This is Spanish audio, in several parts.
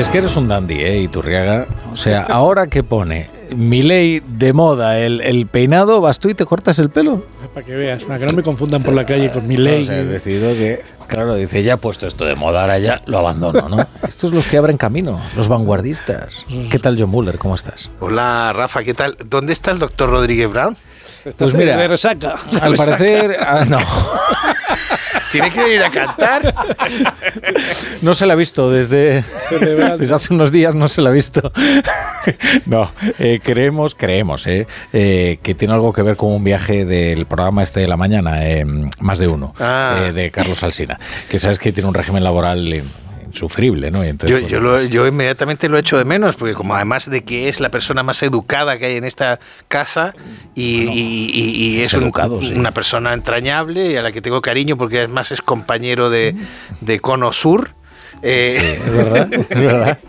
Si es que eres un dandy, ¿eh? Iturriaga. O sea, ahora que pone ley de moda el, el, peinado, vas tú y te cortas el pelo. Para que veas, para que no me confundan por la calle con mi ley. o sea, decidido que, claro, dice, ya he puesto esto de moda, ahora ya lo abandono, ¿no? Estos los que abren camino, los vanguardistas. ¿Qué tal, John Muller? ¿Cómo estás? Hola, Rafa, ¿qué tal? ¿Dónde está el doctor Rodríguez Brown? Pues mira, de resaca. al parecer, ah, no. ¿Tiene que ir a cantar? No se la ha visto desde, desde hace unos días, no se la ha visto. No, eh, creemos, creemos, eh, eh, que tiene algo que ver con un viaje del programa este de la mañana, eh, más de uno, Ah. eh, de Carlos Alsina, que sabes que tiene un régimen laboral eh, insufrible, ¿no? Y entonces, Yo, yo, lo- pues, yo inmediatamente lo echo de menos, porque como además de que es la persona más educada que hay en esta casa y, y- y- y es es un- educado, sí. una persona entrañable y a la que tengo cariño porque además es compañero de, de Cono Sur. eh, es verdad, es verdad.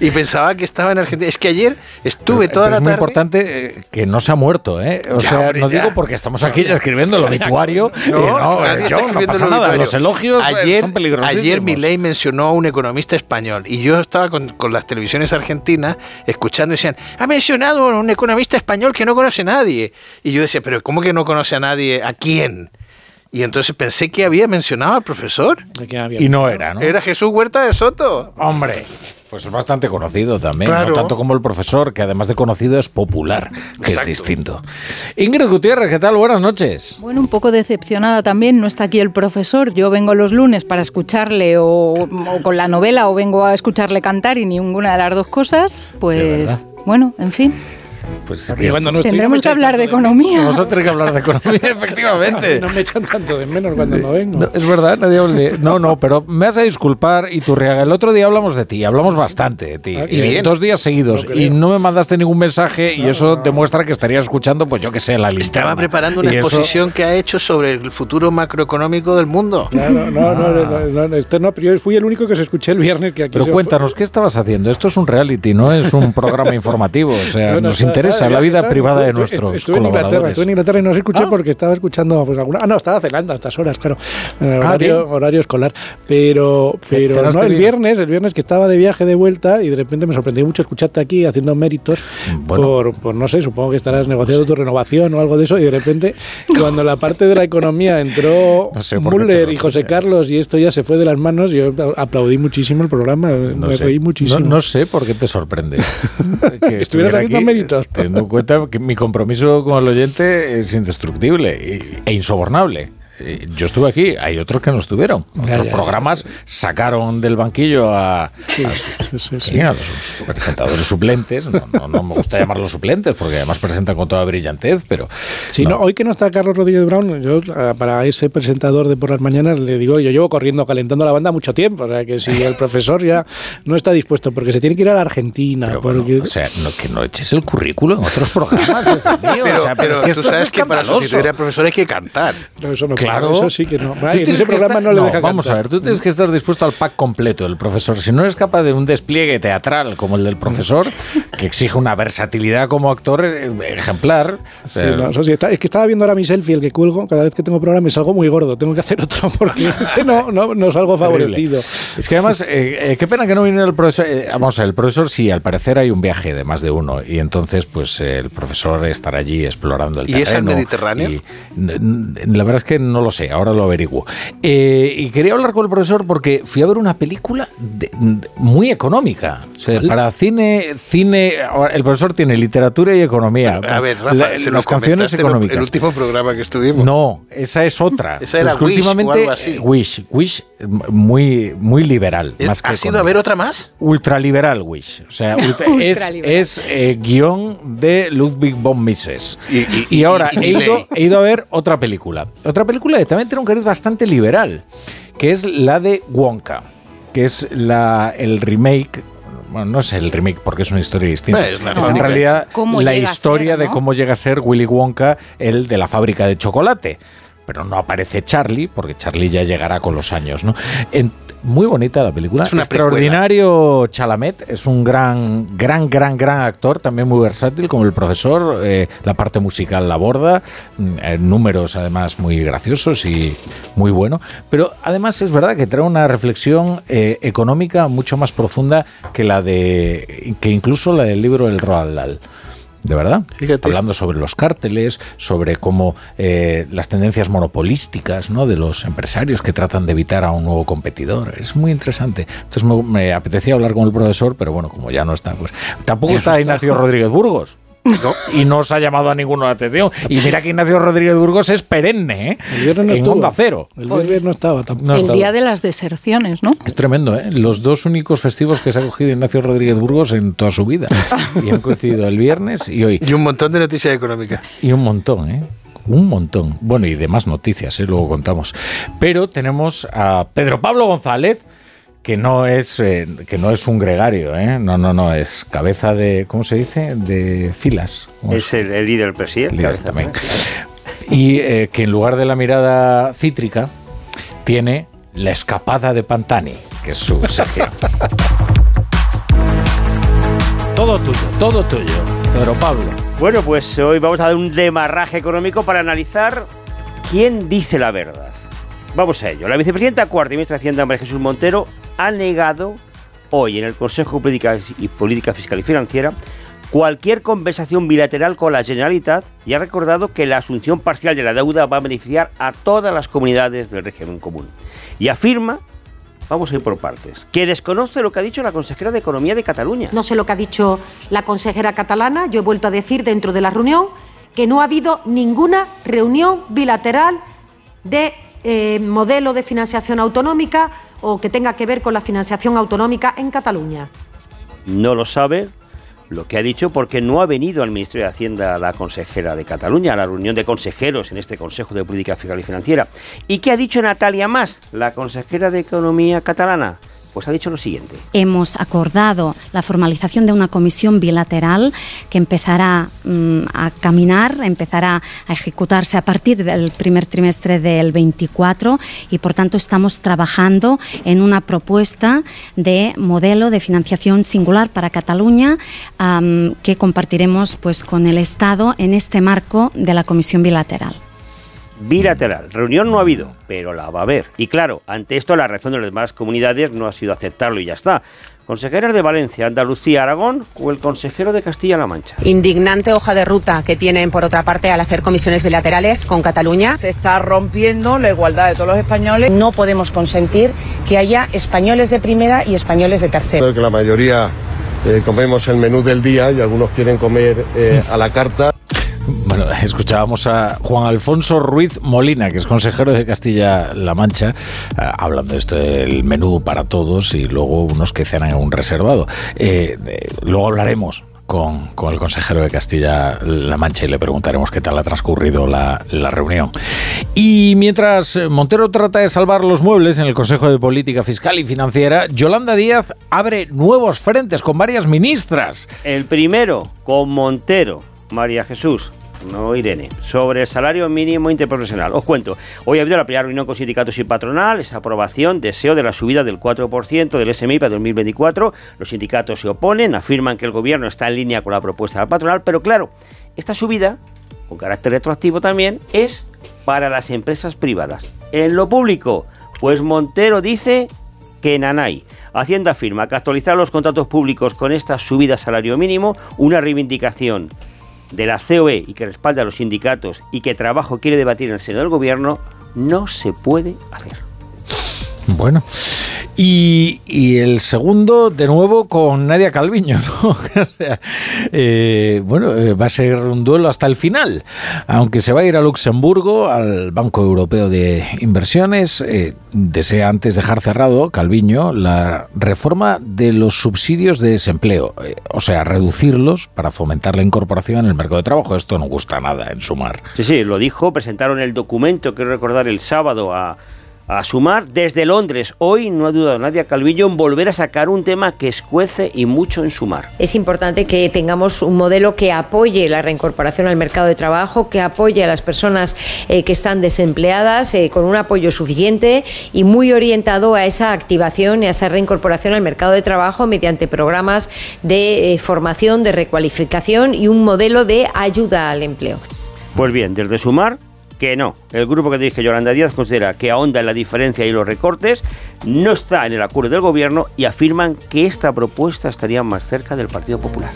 y pensaba que estaba en Argentina. Es que ayer estuve toda pero la es muy tarde. importante eh, que no se ha muerto, ¿eh? O Ya, sea, hombre, no ya. digo porque estamos aquí ya escribiendo el obituario. No, eh, no, eh, no escribiendo pasa el nada. obituario. Los elogios ayer, son peligrosos. Ayer Milei mencionó a un economista español y yo estaba con, con las televisiones argentinas escuchando y decían, ha mencionado a un economista español que no conoce a nadie. Y yo decía, pero ¿cómo que no conoce a nadie? ¿A quién? Y entonces pensé que había mencionado al profesor. Había- Y no era, ¿no? Era Jesús Huerta de Soto. Hombre, pues es bastante conocido también, Claro. no tanto como el profesor, que además de conocido es popular, que Exacto. es distinto. Ingrid Gutiérrez, ¿qué tal? Buenas noches. Bueno, un poco decepcionada también, no está aquí el profesor. Yo vengo los lunes para escucharle o, o con la novela o vengo a escucharle cantar y ninguna de las dos cosas. ¿De Pues bueno, en fin. Pues Porque cuando no estoy, Tendremos que hablar de economía. vamos a tener que hablar de economía, efectivamente. No me echan tanto de menos cuando no vengo. No, es verdad, nadie habla de- No, no, pero me has a disculpar, Iturriaga. El otro día hablamos de ti, hablamos bastante de ti. Ah, y eh, bien. dos días seguidos. Y no me mandaste ningún mensaje y eso demuestra que estarías escuchando, pues yo qué sé, la linterna. Estaba preparando una Y eso- exposición que ha hecho sobre el futuro macroeconómico del mundo. Claro, no, no, no, no, no, pero yo fui el único que se escuché el viernes que aquí Pero cuéntanos, ¿qué estabas haciendo? Esto es un reality, no es un programa informativo. O sea, Bueno, nos interesa está- la vida privada de nuestros Estuve en Inglaterra, colaboradores. estuve en Inglaterra y no se escuché Ah. porque estaba escuchando pues, alguna. Ah, no, estaba cenando a estas horas, claro. eh, Ah, horario, escolar. Pero, pero no, el bien. viernes, el viernes que estaba de viaje de vuelta y de repente me sorprendió mucho escucharte aquí haciendo méritos Bueno. por, por, no sé, supongo que estarás negociando tu renovación o algo de eso. Y de repente, cuando la parte de la economía entró No sé Müller y José. Carlos y esto ya se fue de las manos, yo aplaudí muchísimo el programa, No me sé. reí muchísimo. No, no sé por qué te sorprende. que Estuvieras estuviera haciendo méritos. Teniendo en cuenta que mi compromiso con el oyente es indestructible e insobornable. Eh, Yo estuve aquí, hay otros que no estuvieron. Otros ya, programas sacaron del banquillo a, a Sí, sus- sí, sí, sí, sí. a los presentadores suplentes. No, no- no me gusta llamarlos suplentes porque además presentan con toda brillantez, pero Sí, no. hoy que no está Carlos Rodríguez Brown, yo ah, para ese presentador de por las mañanas le digo, yo llevo corriendo, calentando la banda mucho tiempo, o sea que si el profesor ya no está dispuesto, porque se tiene que ir a la Argentina, Pero bueno, porque... o sea, no, que no eches el currículo en otros programas. mío, Pero, o sea, pero tú sabes que para sustituir al profesor hay que cantar. No, eso no, Claro. Eso sí que no. Ay, en ese programa estar- no le deja Vamos a ver, tú tienes que estar dispuesto al pack completo del profesor. Si no eres capaz de un despliegue teatral como el del profesor, que exige una versatilidad como actor eh, ejemplar. Sí, eh, no, eso sí, está- es que estaba viendo ahora mi selfie, el que cuelgo, cada vez que tengo programa me salgo muy gordo, tengo que hacer otro porque este no, no, no salgo favorecido. Es que además, eh, eh, qué pena que no viniera el profesor. eh, vamos a ver, el profesor sí, al parecer hay un viaje de más de uno y entonces pues el profesor estará allí explorando el ¿Y terreno. es al Mediterráneo? y- la verdad es que no lo sé, ahora lo averiguo. Eh, y quería hablar con el profesor porque fui a ver una película de- de- muy económica. O sea, para cine, cine, el profesor tiene literatura y economía. A ver, Rafa, La- se las canciones económicas. El último programa que estuvimos. No, esa es otra. Esa era Pues Wish o últimamente algo así. eh, Wish, Wish muy muy liberal, Eh, más que ¿Has ido a ver otra más? ultraliberal Wish, o sea, ultra- es, es eh, guion de Ludwig von Mises. Y- y- Y, ahora y- he, ido, he ido a ver otra película, otra película que también tiene un cariz bastante liberal, que es la de Wonka, que es la el remake bueno, no es el remake porque es una historia distinta. Pues, es en realidad ¿Cómo la historia ser, de cómo llega a ser Willy Wonka, el de la fábrica de chocolate. Pero no aparece Charlie, porque Charlie ya llegará con los años, ¿no? En- muy bonita la película. Es una Extraordinario Chalamet, es un gran, gran, gran, gran actor, también muy versátil, como el profesor. eh, la parte musical la borda, mm, eh, números además muy graciosos y muy bueno. Pero además es verdad que trae una reflexión eh, económica mucho más profunda que la de que incluso la del libro El Roald Dahl. De verdad, Fíjate. hablando sobre los cárteles, sobre cómo eh, las tendencias monopolísticas ¿no? de los empresarios que tratan de evitar a un nuevo competidor. Es muy interesante. Entonces me, me apetecía hablar con el profesor, pero bueno, como ya no está, pues tampoco está Ignacio Rodríguez Burgos. Y no os ha llamado a ninguno la atención. Y mira que Ignacio Rodríguez Burgos es perenne, ¿eh? El viernes no en estuvo. Onda Cero. El viernes no estaba tampoco. No el estaba. día de las deserciones, ¿no? Es tremendo, ¿eh? Los dos únicos festivos que se ha cogido Ignacio Rodríguez Burgos en toda su vida. Y han coincidido el viernes y hoy. Y un montón de noticias económicas. Y un montón, ¿eh? Un montón. Bueno, y demás noticias, ¿eh? luego contamos. Pero tenemos a Pedro Pablo González, que no es, eh, que no es un gregario, ¿eh? No, no, no, es cabeza de, ¿cómo se dice? De filas. ¿Cómo Es el, el líder presidente. Líder también. Y eh, que en lugar de la mirada cítrica, tiene la escapada de Pantani, que es su sección. todo tuyo, todo tuyo, Pedro Pablo. Bueno, pues hoy vamos a dar un demarraje económico para analizar quién dice la verdad. Vamos a ello. La vicepresidenta cuarta y ministra de Hacienda, María Jesús Montero, ha negado hoy en el Consejo de Política Fiscal y Financiera cualquier conversación bilateral con la Generalitat y ha recordado que la asunción parcial de la deuda va a beneficiar a todas las comunidades del régimen común. Y afirma, vamos a ir por partes, que desconoce lo que ha dicho la consejera de Economía de Cataluña. No sé lo que ha dicho la consejera catalana, yo he vuelto a decir dentro de la reunión que no ha habido ninguna reunión bilateral de eh, modelo de financiación autonómica o que tenga que ver con la financiación autonómica en Cataluña. no lo sabe lo que ha dicho porque no ha venido al Ministerio de Hacienda la consejera de Cataluña a la reunión de consejeros en este Consejo de Política Fiscal y Financiera. ¿Y qué ha dicho Natalia Mas, la consejera de Economía catalana? Pues ha dicho lo siguiente. Hemos acordado la formalización de una comisión bilateral que empezará mm, a caminar, empezará a ejecutarse a partir del primer trimestre del 24 y por tanto estamos trabajando en una propuesta de modelo de financiación singular para Cataluña que compartiremos pues con el Estado en este marco de la comisión bilateral. Bilateral. Reunión no ha habido, pero la va a haber. Y claro, ante esto la reacción de las demás comunidades no ha sido aceptarlo y ya está. Consejeros de Valencia, Andalucía, Aragón o el consejero de Castilla-La Mancha. Indignante hoja de ruta que tienen, por otra parte, al hacer comisiones bilaterales con Cataluña. Se está rompiendo la igualdad de todos los españoles. No podemos consentir que haya españoles de primera y españoles de tercera. que la mayoría eh, comemos el menú del día y algunos quieren comer eh, a la carta. Bueno, escuchábamos a Juan Alfonso Ruiz Molina, que es consejero de Castilla-La Mancha, eh, hablando de esto del menú para todos y luego unos que cenan en un reservado. Eh, luego hablaremos con, con el consejero de Castilla-La Mancha y le preguntaremos qué tal ha transcurrido la, la reunión. Y mientras Montero trata de salvar los muebles en el Consejo de Política Fiscal y Financiera, Yolanda Díaz abre nuevos frentes con varias ministras. El primero, con Montero, María Jesús, no Irene, sobre el salario mínimo interprofesional. Os cuento, hoy ha habido la primera reunión con sindicatos y patronal, esa aprobación, deseo de la subida del 4% del SMI para 2024. Los sindicatos se oponen, afirman que el gobierno está en línea con la propuesta del patronal, pero claro, esta subida, con carácter retroactivo también, es para las empresas privadas. En lo público, pues Montero dice que Nanay. Hacienda afirma que actualizar los contratos públicos con esta subida salario mínimo, una reivindicación de la COE y que respalda a los sindicatos y que Trabajo quiere debatir en el seno del gobierno, no se puede hacer. Bueno, y, y el segundo, de nuevo, con Nadia Calviño, ¿no? O sea, eh, bueno, eh, va a ser un duelo hasta el final. Aunque se va a ir a Luxemburgo, al Banco Europeo de Inversiones, eh, desea antes dejar cerrado, Calviño, la reforma de los subsidios de desempleo. Eh, o sea, reducirlos para fomentar la incorporación en el mercado de trabajo. Esto no gusta nada en sumar. Sí, sí, lo dijo, presentaron el documento, quiero recordar, el sábado a, a sumar desde Londres. Hoy no ha dudado Nadia Calvillo en volver a sacar un tema que escuece y mucho en sumar. Es importante que tengamos un modelo que apoye la reincorporación al mercado de trabajo, que apoye a las personas eh, que están desempleadas eh, con un apoyo suficiente y muy orientado a esa activación y a esa reincorporación al mercado de trabajo mediante programas de eh, formación, de recualificación y un modelo de ayuda al empleo. Pues bien, desde Sumar que no. El grupo que dirige Yolanda Díaz considera que ahonda en la diferencia y los recortes, no está en el acuerdo del gobierno y afirman que esta propuesta estaría más cerca del Partido Popular.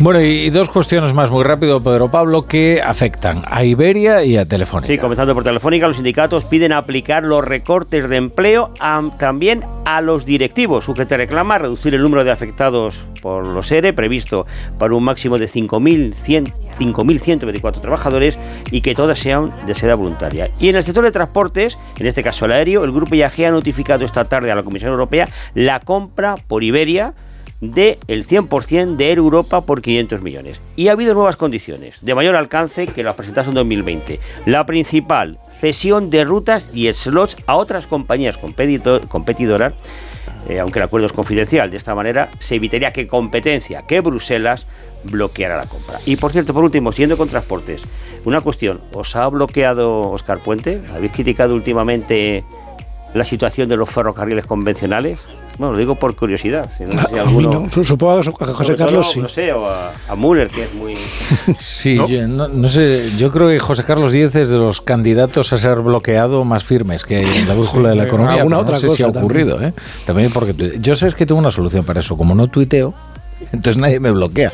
Bueno, y dos cuestiones más muy rápido, Pedro Pablo, que afectan a Iberia y a Telefónica. Sí, comenzando por Telefónica, los sindicatos piden aplicar los recortes de empleo también a los directivos. UGT reclama reducir el número de afectados por los ERE previsto para un máximo de 5.124 trabajadores y que todas sean de sede voluntaria. Y en el sector de transportes, en este caso el aéreo, el Grupo IAG ha notificado esta tarde a la Comisión Europea la compra por Iberia de el 100% de Europa por 500 millones. Y ha habido nuevas condiciones de mayor alcance que las presentadas en 2020. La principal, cesión de rutas y slots a otras compañías competidoras, eh, aunque el acuerdo es confidencial. De esta manera se evitaría que competencia, que Bruselas bloqueara la compra. Y por cierto, por último, siguiendo con transportes, una cuestión, ¿os ha bloqueado Oscar Puente? ¿Habéis criticado últimamente la situación de los ferrocarriles convencionales? Bueno, lo digo por curiosidad. Si no sé alguno, Supongo a José Carlos sí. No sé, o a, a Müller, que es muy... sí, Yo, no, sé, yo creo que José Carlos Díez es de los candidatos a ser bloqueado más firmes que en la brújula de la economía. Alguna otra no sé cosa si ha ocurrido, también. ¿eh? También porque yo sé que tengo una solución para eso. Como no tuiteo, entonces nadie me bloquea.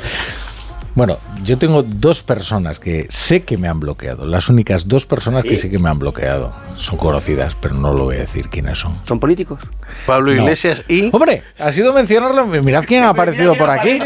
Bueno, yo tengo dos personas que sé que me han bloqueado. Las únicas dos personas que sé que me han bloqueado. Son conocidas, pero no lo voy a decir quiénes son. ¿Son políticos? Pablo No. Iglesias y... Hombre, ha sido mencionarlo. Mirad quién ha aparecido por aquí.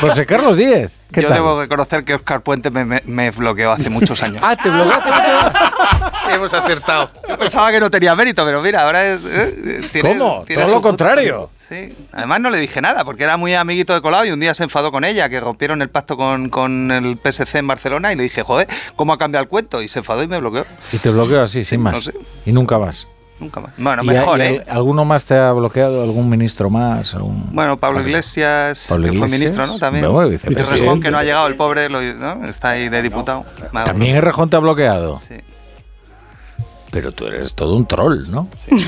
José Carlos Díez. ¿Qué Yo tal? debo reconocer que Oscar Puente me, me- me bloqueó hace muchos años. Ah, te bloqueaste. Hemos acertado. Yo pensaba que no tenía mérito, pero mira, ahora es. eh, tiene- ¿Cómo? tiene Todo lo punto. contrario. Sí. Además, no le dije nada, porque era muy amiguito de Colau y un día se enfadó con ella, que rompieron el pacto con, con el PSC en Barcelona y le dije, joder, ¿cómo ha cambiado el cuento? Y se enfadó y me bloqueó. Y te bloqueo así, sin más. no sé. Y nunca más. Nunca más. Bueno, ¿Y mejor, y ¿eh? al- ¿Alguno más te ha bloqueado? ¿Algún ministro más? ¿Algún- Bueno, Pablo Iglesias, Pablo que fue Iglesias. ministro, ¿no? También. Bueno. Rejón, que no ha llegado el pobre, lo- ¿no? está ahí de diputado. También Errejón te ha bloqueado. Sí. Pero tú eres todo un troll, ¿no?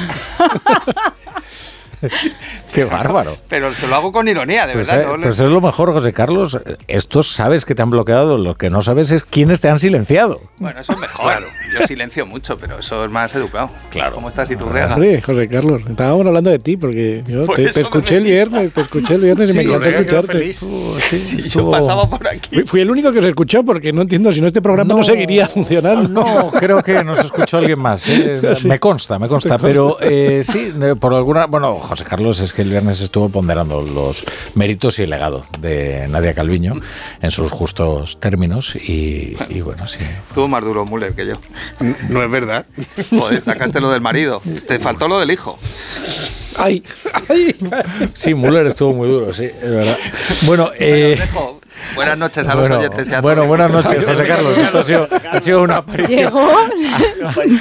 Qué bárbaro. Pero se lo hago con ironía, de Pues, verdad. eh, no pues es lo mejor, José Carlos. Estos sabes que te han bloqueado. Lo que no sabes es quiénes te han silenciado. Bueno, eso es mejor. Yo silencio mucho, pero eso es más educado. Claro. ¿Cómo estás y tú, Rega? Hombre, José Carlos, estábamos hablando de ti porque yo Por te, escuché el viernes, te escuché el viernes y Sí, me encantó escucharte. Estuvo- sí, Sí, yo pasaba por aquí. Fui, el único que se escuchó porque no entiendo si no este programa no, No. seguiría funcionando. No, creo que nos escuchó alguien más. ¿eh? Sí. Me consta, me consta. Pero eh, sí, por alguna. Bueno, José Carlos es que el viernes estuvo ponderando los méritos y el legado de Nadia Calviño en sus justos términos. Y, y bueno, sí. Estuvo más duro Müller que yo. No es verdad. Joder, sacaste lo del marido. Te faltó lo del hijo. Ay, ay. Sí, Müller estuvo muy duro, sí, es verdad. Bueno, eh, Dejo. Buenas noches a los bueno, oyentes. y a bueno, buenas noches, José Carlos. Esto ha sido, ha sido una aparición. Llegó,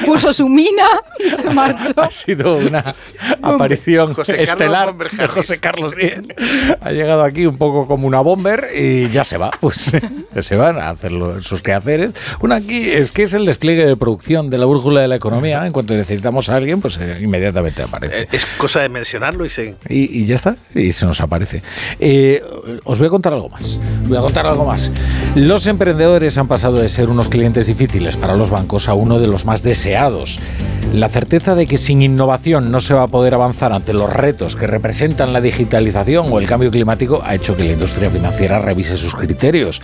puso su mina y se marchó. Ha sido una aparición José Carlos estelar de. José Carlos Díez. Ha llegado aquí un poco como una bomber y ya se va. Pues se van a hacer sus quehaceres. Bueno, aquí es que es el despliegue de producción de la brújula de la economía. En cuanto necesitamos a alguien, pues eh, inmediatamente aparece. Eh, Es cosa de mencionarlo y se... Y, y ya está, y se nos aparece. Eh, os voy a contar algo más. Voy a contar algo más. Los emprendedores han pasado de ser unos clientes difíciles para los bancos a uno de los más deseados. La certeza de que sin innovación no se va a poder avanzar ante los retos que representan la digitalización o el cambio climático ha hecho que la industria financiera revise sus criterios.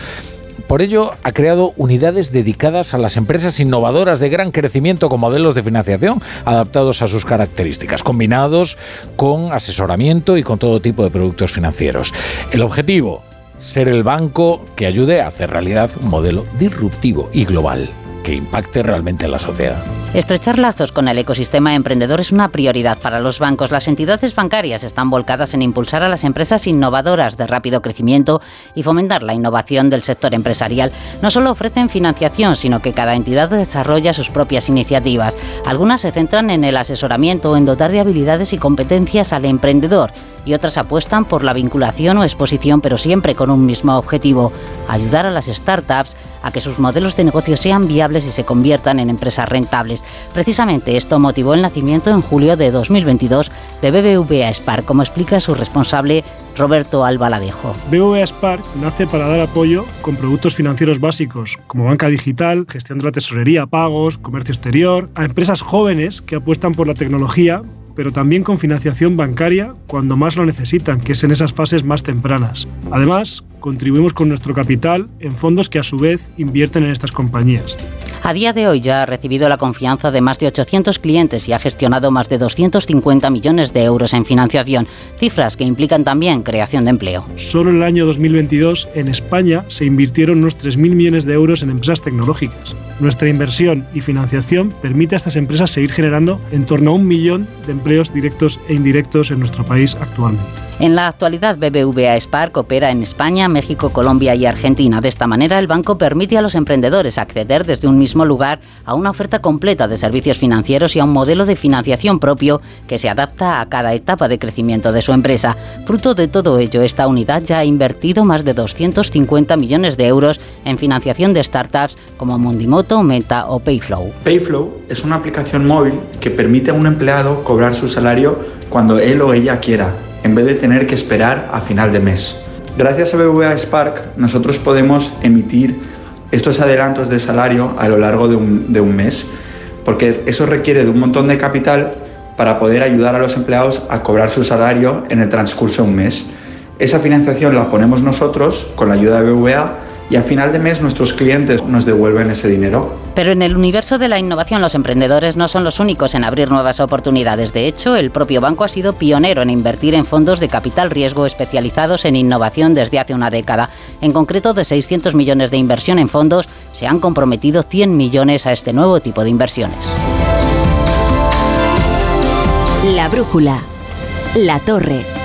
Por ello, ha creado unidades dedicadas a las empresas innovadoras de gran crecimiento con modelos de financiación adaptados a sus características, combinados con asesoramiento y con todo tipo de productos financieros. El objetivo, ser el banco que ayude a hacer realidad un modelo disruptivo y global que impacte realmente en la sociedad. Estrechar lazos con el ecosistema emprendedor es una prioridad para los bancos. Las entidades bancarias están volcadas en impulsar a las empresas innovadoras de rápido crecimiento y fomentar la innovación del sector empresarial. No solo ofrecen financiación, sino que cada entidad desarrolla sus propias iniciativas. Algunas se centran en el asesoramiento o en dotar de habilidades y competencias al emprendedor y otras apuestan por la vinculación o exposición, pero siempre con un mismo objetivo, ayudar a las startups a que sus modelos de negocio sean viables y se conviertan en empresas rentables. Precisamente esto motivó el nacimiento en julio de 2022 de BBVA Spark, como explica su responsable Roberto Albaladejo. BBVA Spark nace para dar apoyo con productos financieros básicos, como banca digital, gestión de la tesorería, pagos, comercio exterior, a empresas jóvenes que apuestan por la tecnología pero también con financiación bancaria cuando más lo necesitan, que es en esas fases más tempranas. Además, contribuimos con nuestro capital en fondos que a su vez invierten en estas compañías. A día de hoy ya ha recibido la confianza de más de 800 clientes y ha gestionado más de 250 millones de euros en financiación, cifras que implican también creación de empleo. Solo en el año 2022 en España se invirtieron unos 3.000 millones de euros en empresas tecnológicas. Nuestra inversión y financiación permite a estas empresas seguir generando en torno a un millón de empleos directos e indirectos en nuestro país actualmente. En la actualidad, BBVA Spark opera en España, México, Colombia y Argentina. De esta manera, el banco permite a los emprendedores acceder desde un mismo lugar a una oferta completa de servicios financieros y a un modelo de financiación propio que se adapta a cada etapa de crecimiento de su empresa. Fruto de todo ello, esta unidad ya ha invertido más de 250 millones de euros en financiación de startups como Mundimoto, Meta o Payflow. Payflow es una aplicación móvil que permite a un empleado cobrar su salario cuando él o ella quiera en vez de tener que esperar a final de mes. Gracias a BBVA Spark nosotros podemos emitir estos adelantos de salario a lo largo de un, de un mes, porque eso requiere de un montón de capital para poder ayudar a los empleados a cobrar su salario en el transcurso de un mes. Esa financiación la ponemos nosotros con la ayuda de BBVA y a final de mes nuestros clientes nos devuelven ese dinero. Pero en el universo de la innovación los emprendedores no son los únicos en abrir nuevas oportunidades. De hecho, el propio banco ha sido pionero en invertir en fondos de capital riesgo especializados en innovación desde hace una década. En concreto, de 600 millones de inversión en fondos, se han comprometido 100 millones a este nuevo tipo de inversiones. La brújula. La torre.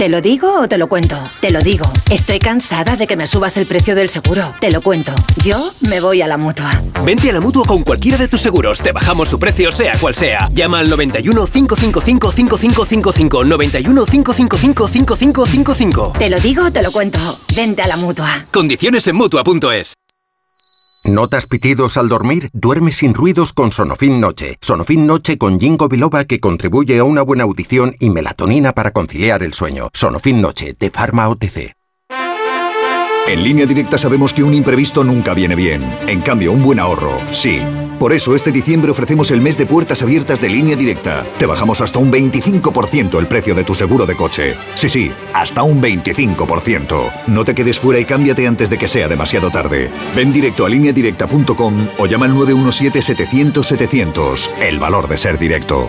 ¿Te lo digo o te lo cuento? Te lo digo. Estoy cansada de que me subas el precio del seguro. Te lo cuento. Yo me voy a la mutua. Vente a la mutua con cualquiera de tus seguros. Te bajamos su precio, sea cual sea. Llama al 91 555 5555. 91 555 5555. Te lo digo o te lo cuento. Vente a la mutua. Condiciones en mutua.es. ¿Notas pitidos al dormir? Duerme sin ruidos con Sonofin Noche. Sonofin Noche con Jingo Biloba que contribuye a una buena audición y melatonina para conciliar el sueño. Sonofin Noche de Pharma OTC. En línea directa sabemos que un imprevisto nunca viene bien. En cambio, un buen ahorro, sí. Por eso este diciembre ofrecemos el mes de puertas abiertas de línea directa. Te bajamos hasta un 25% el precio de tu seguro de coche. Sí, sí, hasta un 25%. No te quedes fuera y cámbiate antes de que sea demasiado tarde. Ven directo a lineadirecta.com o llama al 917-700-700. El valor de ser directo.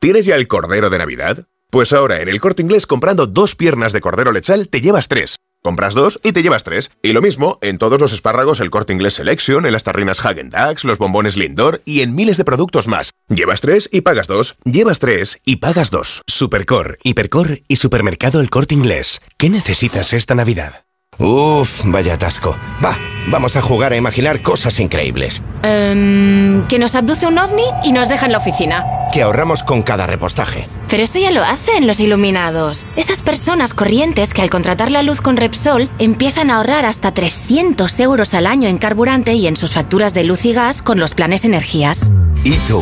¿Tienes ya el cordero de Navidad? Pues ahora en el corte inglés comprando dos piernas de cordero lechal te llevas tres. Compras dos y te llevas tres. Y lo mismo en todos los espárragos El Corte Inglés Selection, en las tarrinas Hagen Dazs, los bombones Lindor y en miles de productos más. Llevas tres y pagas dos. Llevas tres y pagas dos. Supercor, Hipercor y Supermercado El Corte Inglés. ¿Qué necesitas esta Navidad? Uf, vaya atasco. Va, vamos a jugar a imaginar cosas increíbles. Em, que nos abduce un ovni y nos deja en la oficina. Que ahorramos con cada repostaje. Pero eso ya lo hacen los iluminados. Esas personas corrientes que al contratar la luz con Repsol empiezan a ahorrar hasta 300 euros al año en carburante y en sus facturas de luz y gas con los planes energías. ¿Y tú?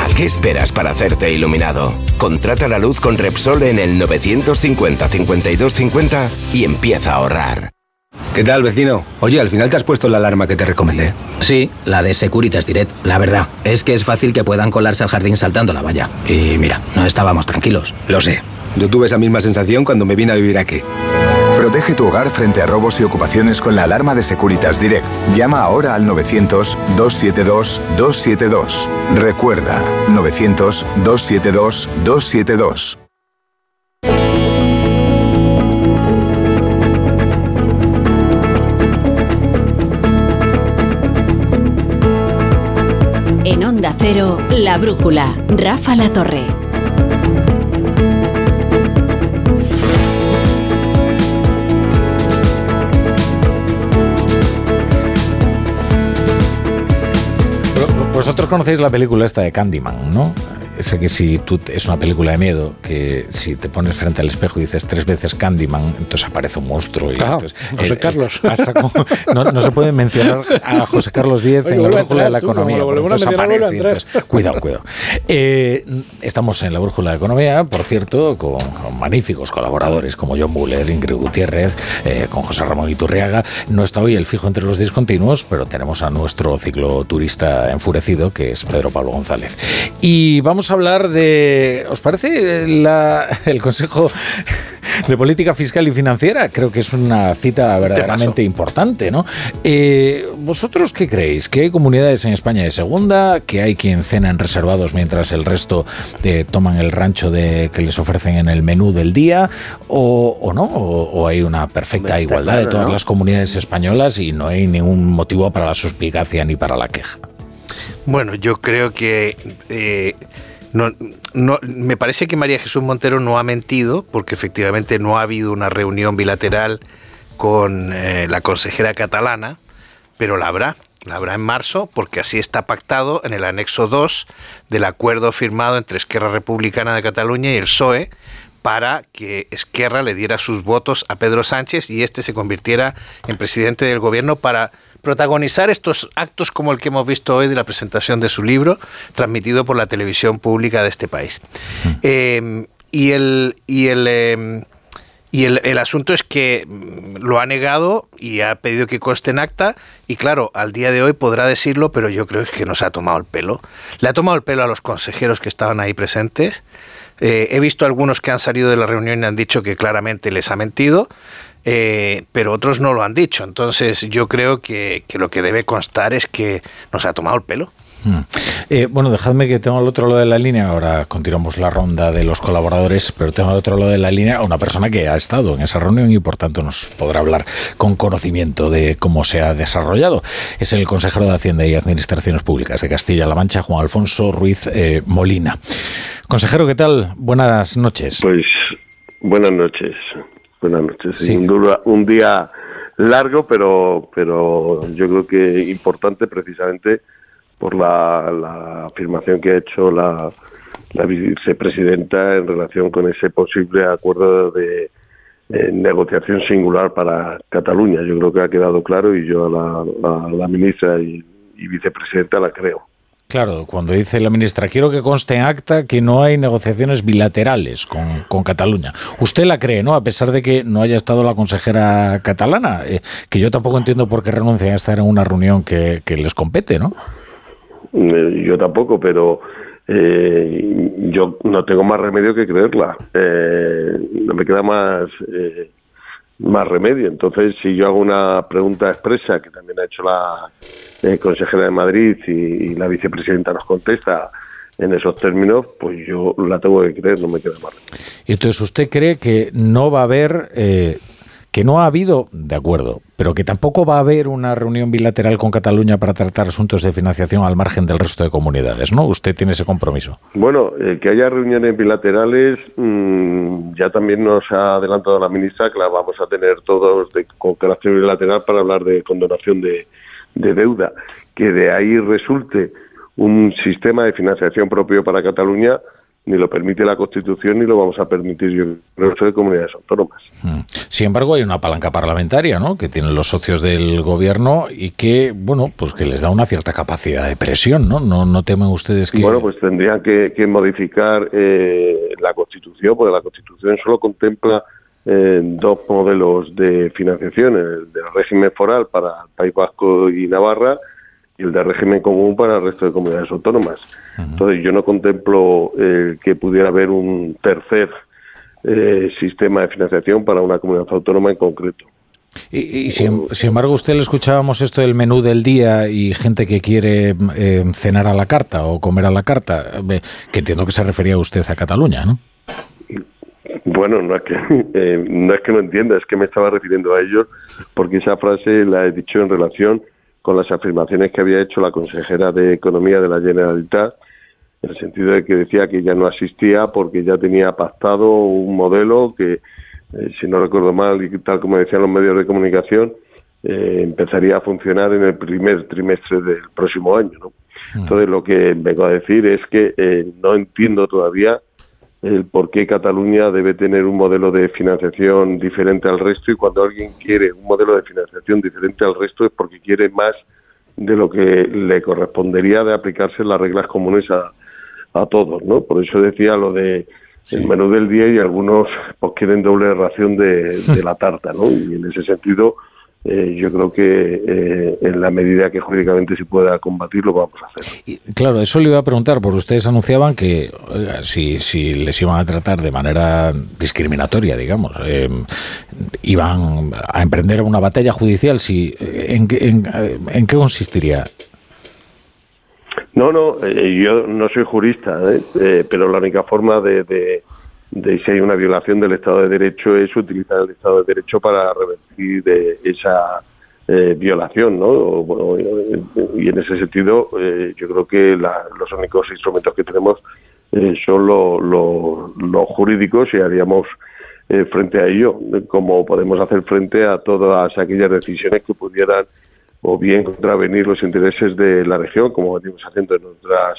¿A qué esperas para hacerte iluminado? Contrata la luz con Repsol en el 950 5250 y empieza a ahorrar. ¿Qué tal, vecino? Oye, al final te has puesto la alarma que te recomendé. Sí, la de Securitas Direct. La verdad, es que es fácil que puedan colarse al jardín saltando la valla. Y mira, no estábamos tranquilos. Lo sé. Yo tuve esa misma sensación cuando me vine a vivir aquí. Protege tu hogar frente a robos y ocupaciones con la alarma de Securitas Direct. Llama ahora al 900-272-272. Recuerda, 900-272-272. Cero, La Brújula, Rafa La Torre. Vosotros conocéis la película esta de Candyman, ¿no? Esa que si tú es una película de miedo que si te pones frente al espejo y dices tres veces Candyman, entonces aparece un monstruo. Y entonces, José eh, Carlos. eh, como- no, no se puede mencionar a José Carlos X Oye, en la brújula de la tú, economía. lo entonces aparece, entonces, cuidado, cuidado. Eh, estamos en la brújula de economía, por cierto, con, con magníficos colaboradores como John Buller, Ingrid Gutiérrez, eh, con José Ramón Iturriaga. No está hoy el fijo entre los discontinuos, pero tenemos a nuestro cicloturista enfurecido, que es Pedro Pablo González. Y vamos a hablar de, ¿os parece la- el Consejo de Política Fiscal y Financiera? Creo que es una cita verdaderamente importante, ¿no? Eh, ¿Vosotros qué creéis? ¿Que hay comunidades en España de segunda? ¿Que hay quien cena en reservados mientras el resto eh, toman el rancho de, que les ofrecen en el menú del día? ¿O, o no? ¿O, o hay una perfecta igualdad de todas ¿no? las comunidades españolas y no hay ningún motivo para la suspicacia ni para la queja? Bueno, yo creo que eh, no, no- me parece que María Jesús Montero no ha mentido, porque efectivamente no ha habido una reunión bilateral con eh, la consejera catalana, pero la habrá. La habrá en marzo, porque así está pactado en el anexo 2 del acuerdo firmado entre Esquerra Republicana de Cataluña y el PSOE para que Esquerra le diera sus votos a Pedro Sánchez y este se convirtiera en presidente del gobierno para protagonizar estos actos como el que hemos visto hoy de la presentación de su libro, transmitido por la televisión pública de este país. Eh, y el, y el, eh, y el, el asunto es que mm, lo ha negado y ha pedido que conste en acta y claro, al día de hoy podrá decirlo, pero yo creo que nos ha tomado el pelo. Le ha tomado el pelo a los consejeros que estaban ahí presentes. Eh, he visto algunos que han salido de la reunión y han dicho que claramente les ha mentido, eh, pero otros no lo han dicho. Entonces yo creo que, que lo que debe constar es que nos ha tomado el pelo. Mm. Eh, bueno, dejadme que tengo al otro lado de la línea, ahora continuamos la ronda de los colaboradores, pero tengo al otro lado de la línea a una persona que ha estado en esa reunión y por tanto nos podrá hablar con conocimiento de cómo se ha desarrollado. Es el consejero de Hacienda y Administraciones Públicas de Castilla-La Mancha, Juan Alfonso Ruiz eh, Molina. Consejero, ¿qué tal? Buenas noches. Pues buenas noches. Buenas noches. Sí. Sin duda, un día largo, pero, pero yo creo que importante precisamente por la, la afirmación que ha hecho la, la vicepresidenta en relación con ese posible acuerdo de negociación singular para Cataluña. Yo creo que ha quedado claro y yo a la, a la ministra y, y vicepresidenta la creo. Claro, cuando dice la ministra, quiero que conste en acta que no hay negociaciones bilaterales con, con Cataluña. Usted la cree, ¿no? A pesar de que no haya estado la consejera catalana, eh, que yo tampoco entiendo por qué renuncian a estar en una reunión que, que les compete, ¿no? Eh, Yo tampoco, pero eh, yo no tengo más remedio que creerla. Eh, no me queda más eh, más remedio. Entonces, si yo hago una pregunta expresa, que también ha hecho la eh, consejera de Madrid y, la vicepresidenta nos contesta en esos términos, pues yo la tengo que creer, no me queda más entonces usted cree que no va a haber, eh, que no ha habido, de acuerdo, pero que tampoco va a haber una reunión bilateral con Cataluña para tratar asuntos de financiación al margen del resto de comunidades, ¿no? Usted tiene ese compromiso. Bueno, eh, que haya reuniones bilaterales, mm, ya también nos ha adelantado la ministra que las vamos a tener todos de, con carácter bilateral para hablar de condonación de deuda. Que de ahí resulte un sistema de financiación propio para Cataluña, ni lo permite la Constitución ni lo vamos a permitir yo, el resto de comunidades autónomas. Mm. Sin embargo, hay una palanca parlamentaria, ¿no? Que tienen los socios del gobierno y que, bueno, pues que les da una cierta capacidad de presión, ¿no? No, no temen ustedes que... Bueno, pues tendrían que, que modificar eh, la Constitución, porque la Constitución solo contempla eh, dos modelos de financiación, el del régimen foral para el País Vasco y Navarra y el de régimen común para el resto de comunidades autónomas. Entonces yo no contemplo eh, que pudiera haber un tercer eh, sistema de financiación para una comunidad autónoma en concreto. Y, y sin, sin embargo, usted le escuchábamos esto del menú del día y gente que quiere eh, cenar a la carta o comer a la carta, eh, que entiendo que se refería usted a Cataluña, ¿no? Bueno, no es que eh, no es que no entienda, es que me estaba refiriendo a ellos porque esa frase la he dicho en relación con las afirmaciones que había hecho la consejera de Economía de la Generalitat, en el sentido de que decía que ya no asistía porque ya tenía pactado un modelo que, eh, si no recuerdo mal, y tal como decían los medios de comunicación, eh, empezaría a funcionar en el primer trimestre del próximo año. ¿no? Entonces, lo que vengo a decir es que eh, no entiendo todavía el por qué Cataluña debe tener un modelo de financiación diferente al resto y cuando alguien quiere un modelo de financiación diferente al resto es porque quiere más de lo que le correspondería de aplicarse las reglas comunes a, a todos, ¿no? Por eso decía lo de el menú del día y algunos pues quieren doble ración de, de la tarta, ¿no? Y en ese sentido eh, yo creo que eh, en la medida que jurídicamente se pueda combatir lo vamos a hacer. Y, claro, eso le iba a preguntar, porque ustedes anunciaban que si, si les iban a tratar de manera discriminatoria, digamos, eh, iban a emprender una batalla judicial. Si, ¿en, en, ¿En qué consistiría? No, no, yo no soy jurista, pero la única forma de de si hay una violación del Estado de Derecho es utilizar el Estado de Derecho para revertir de esa eh, violación, ¿no? Bueno, y en ese sentido, eh, yo creo que los únicos instrumentos que tenemos eh, son los jurídicos y haríamos frente a ello, como podemos hacer frente a todas aquellas decisiones que pudieran o bien contravenir los intereses de la región, como venimos haciendo en otras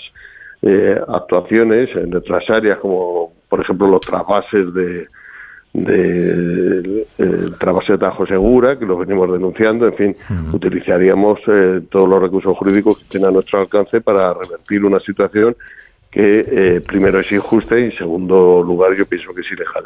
actuaciones, en otras áreas, como por ejemplo, los trasvases de, de trasvase de Tajo Segura, que lo venimos denunciando, en fin, utilizaríamos eh, todos los recursos jurídicos que estén a nuestro alcance para revertir una situación que eh, primero es injusta y en segundo lugar yo pienso que es ilegal.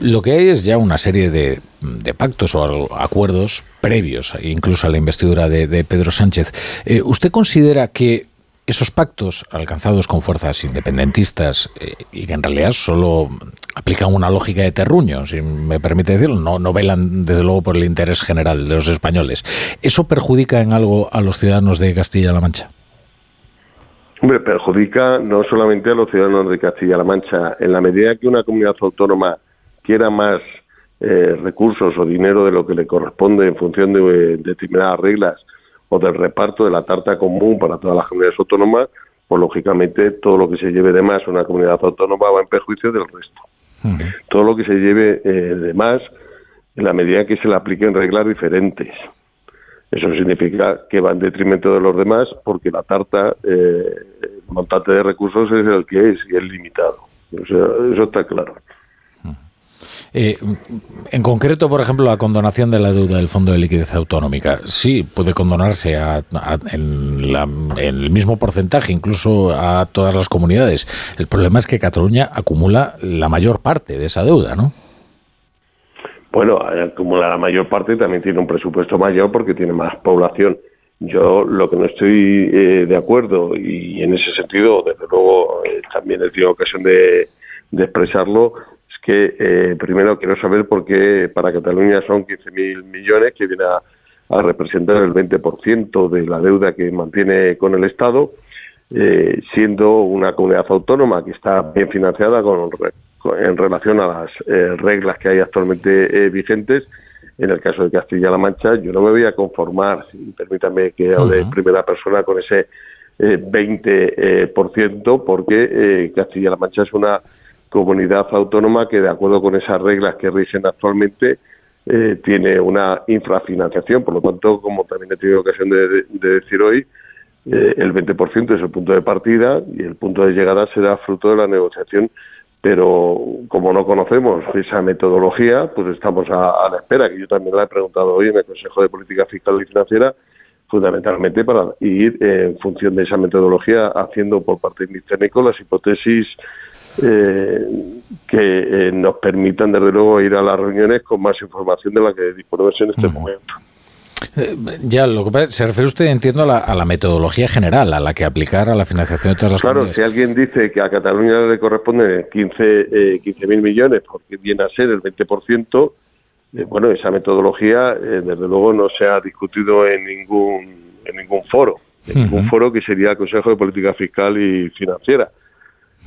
Lo que hay es ya una serie de, de pactos o acuerdos previos, incluso a la investidura de, de Pedro Sánchez. Eh, ¿Usted considera que esos pactos alcanzados con fuerzas independentistas eh, y que en realidad solo aplican una lógica de terruño, si me permite decirlo, no, velan desde luego por el interés general de los españoles. ¿Eso perjudica en algo a los ciudadanos de Castilla-La Mancha? Hombre, perjudica no solamente a los ciudadanos de Castilla-La Mancha. En la medida que una comunidad autónoma quiera más eh, recursos o dinero de lo que le corresponde en función de eh, determinadas reglas, o del reparto de la tarta común para todas las comunidades autónomas, pues lógicamente todo lo que se lleve de más una comunidad autónoma va en perjuicio del resto. Todo lo que se lleve eh, de más, en la medida que se le apliquen reglas diferentes. Eso significa que va en detrimento de los demás porque la tarta, eh, el montante de recursos es el que es y es limitado. eso está claro. Eh, en concreto, por ejemplo, la condonación de la deuda del Fondo de Liquidez Autonómica. Sí, puede condonarse en, el mismo porcentaje, incluso a todas las comunidades. El problema es que Cataluña acumula la mayor parte de esa deuda, ¿no? Bueno, acumula la mayor parte, también tiene un presupuesto mayor porque tiene más población. Yo lo que no estoy eh, de acuerdo, y en ese sentido, desde luego, eh, también he tenido ocasión de expresarlo, que eh, primero quiero saber por qué para Cataluña son 15.000 millones, que viene a, representar el 20% de la deuda que mantiene con el Estado, eh, siendo una comunidad autónoma que está bien financiada con, en relación a las eh, reglas que hay actualmente vigentes. En el caso de Castilla-La Mancha, yo no me voy a conformar, permítame que hable en primera persona, con ese 20%, porque Castilla-La Mancha es una comunidad autónoma que, de acuerdo con esas reglas que rigen actualmente, eh, tiene una infrafinanciación. Por lo tanto, como también he tenido ocasión de, decir hoy, eh, el 20% es el punto de partida y el punto de llegada será fruto de la negociación. Pero como no conocemos esa metodología, pues estamos a, la espera, que yo también la he preguntado hoy en el Consejo de Política Fiscal y Financiera, fundamentalmente para ir en función de esa metodología haciendo por parte de las hipótesis eh, que eh, nos permitan, desde luego, ir a las reuniones con más información de la que disponemos en este momento. Eh, ya, lo que se refiere usted, entiendo, a la, metodología general, a la que aplicar a la financiación de todas las Claro, si alguien dice que a Cataluña le corresponden 15 mil millones, porque viene a ser el 20%, bueno, esa metodología, desde luego, no se ha discutido en ningún, en ningún foro, en ningún foro que sería el Consejo de Política Fiscal y Financiera.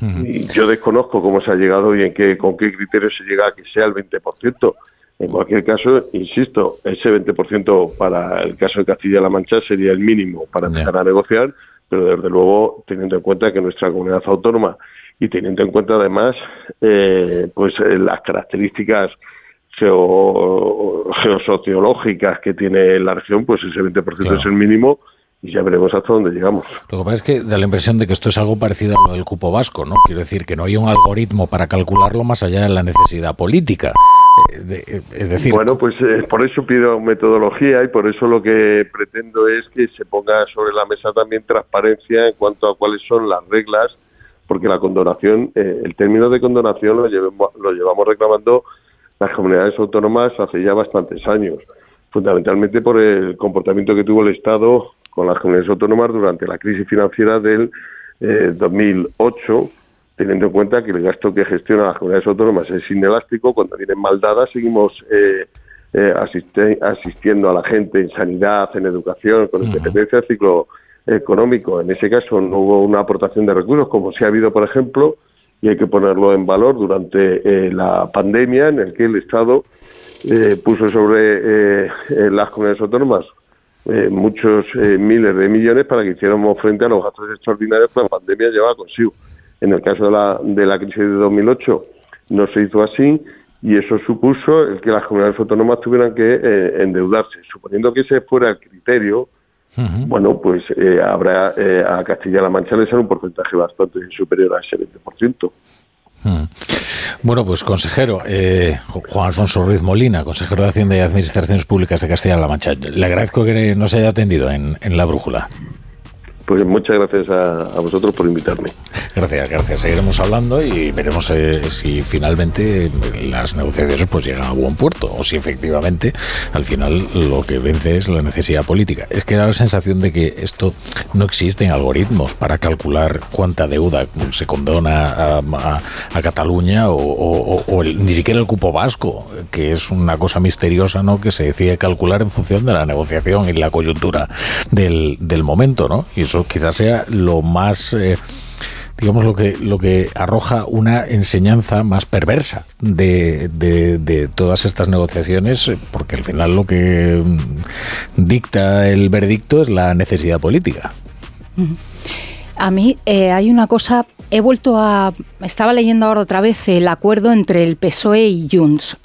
Y yo desconozco cómo se ha llegado y en qué, con qué criterios se llega a que sea el 20%. En cualquier caso, insisto, ese 20% para el caso de Castilla-La Mancha sería el mínimo para empezar a negociar, pero desde luego, teniendo en cuenta que nuestra comunidad autónoma y teniendo en cuenta además eh, pues eh, las características geo, geosociológicas que tiene la región, pues ese 20% es el mínimo y ya veremos hasta dónde llegamos. Lo que pasa es que da la impresión de que esto es algo parecido a lo del cupo vasco, ¿no? Quiero decir que no hay un algoritmo para calcularlo más allá de la necesidad política. Eh, eh, es decir, bueno, pues eh, por eso pido metodología y por eso lo que pretendo es que se ponga sobre la mesa también transparencia en cuanto a cuáles son las reglas, porque la condonación, el término de condonación lo, llevamos, lo llevamos reclamando las comunidades autónomas hace ya bastantes años, fundamentalmente por el comportamiento que tuvo el Estado con las comunidades autónomas durante la crisis financiera del 2008, eh, teniendo en cuenta que el gasto que gestiona las comunidades autónomas es inelástico, cuando vienen mal dadas seguimos eh, eh, asistiendo a la gente en sanidad, en educación, con independencia del ciclo económico. En ese caso no hubo una aportación de recursos, como sí ha habido, por ejemplo, y hay que ponerlo en valor durante la pandemia, en el que el Estado puso sobre las comunidades autónomas eh, muchos eh, miles de millones para que hiciéramos frente a los gastos extraordinarios que la pandemia llevaba consigo. En el caso de la, de la crisis de 2008 no se hizo así y eso supuso el que las comunidades autónomas tuvieran que eh, endeudarse. Suponiendo que ese fuera el criterio, bueno, pues habrá a Castilla-La Mancha le será un porcentaje bastante superior a ese 20%. Hmm. Bueno, pues consejero, eh, Juan Alfonso Ruiz Molina, consejero de Hacienda y Administraciones Públicas de Castilla-La Mancha. Le agradezco que nos haya atendido en, en La Brújula. Pues muchas gracias a, vosotros por invitarme. Gracias, gracias. Seguiremos hablando y veremos eh, si finalmente las negociaciones pues llegan a buen puerto o si efectivamente al final lo que vence es la necesidad política. Es que da la sensación de que esto no existen algoritmos para calcular cuánta deuda se condona a, Cataluña o, ni siquiera el cupo vasco, que es una cosa misteriosa, ¿no? Que se decide calcular en función de la negociación y la coyuntura del, momento, ¿no? Y eso quizás sea lo más... Eh, digamos lo que lo que arroja una enseñanza más perversa de, de, todas estas negociaciones porque al final lo que mm, dicta el veredicto es la necesidad política. A mí eh, hay una cosa he vuelto a estaba leyendo ahora otra vez el acuerdo entre el PSOE y Junts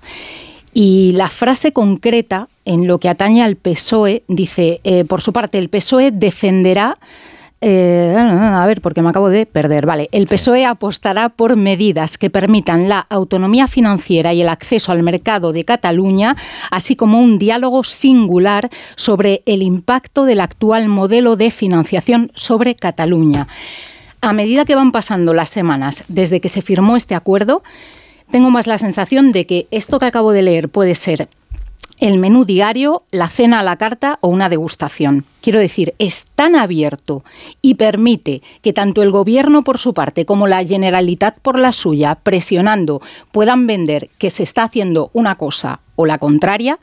y la frase concreta en lo que atañe al PSOE dice, eh, por su parte, el PSOE defenderá eh, a ver, porque me acabo de perder. Vale, el PSOE apostará por medidas que permitan la autonomía financiera y el acceso al mercado de Cataluña, así como un diálogo singular sobre el impacto del actual modelo de financiación sobre Cataluña. A medida que van pasando las semanas desde que se firmó este acuerdo, tengo más la sensación de que esto que acabo de leer puede ser el menú diario, la cena a la carta o una degustación. Quiero decir, es tan abierto y permite que tanto el gobierno por su parte como la Generalitat por la suya, presionando, puedan vender que se está haciendo una cosa o la contraria.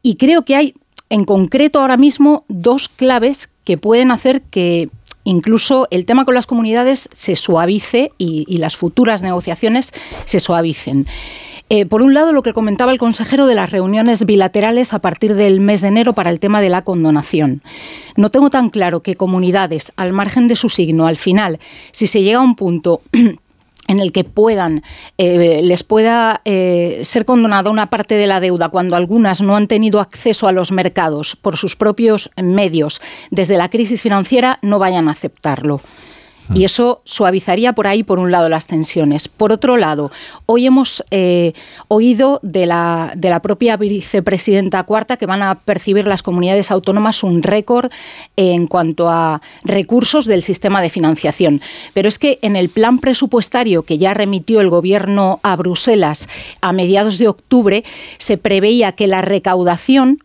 Y creo que hay en concreto ahora mismo dos claves que pueden hacer que incluso el tema con las comunidades se suavice y, las futuras negociaciones se suavicen. Eh, por un lado, lo que comentaba el consejero de las reuniones bilaterales a partir del mes de enero para el tema de la condonación. No tengo tan claro que comunidades, al margen de su signo, al final, si se llega a un punto en el que puedan eh, les pueda eh, ser condonada una parte de la deuda cuando algunas no han tenido acceso a los mercados por sus propios medios desde la crisis financiera no vayan a aceptarlo. Y eso suavizaría por ahí, por un lado, las tensiones. Por otro lado, hoy hemos eh, oído de la, de la propia vicepresidenta cuarta que van a percibir las comunidades autónomas un récord en cuanto a recursos del sistema de financiación. Pero es que en el plan presupuestario que ya remitió el Gobierno a Bruselas a mediados de octubre, se preveía que la recaudación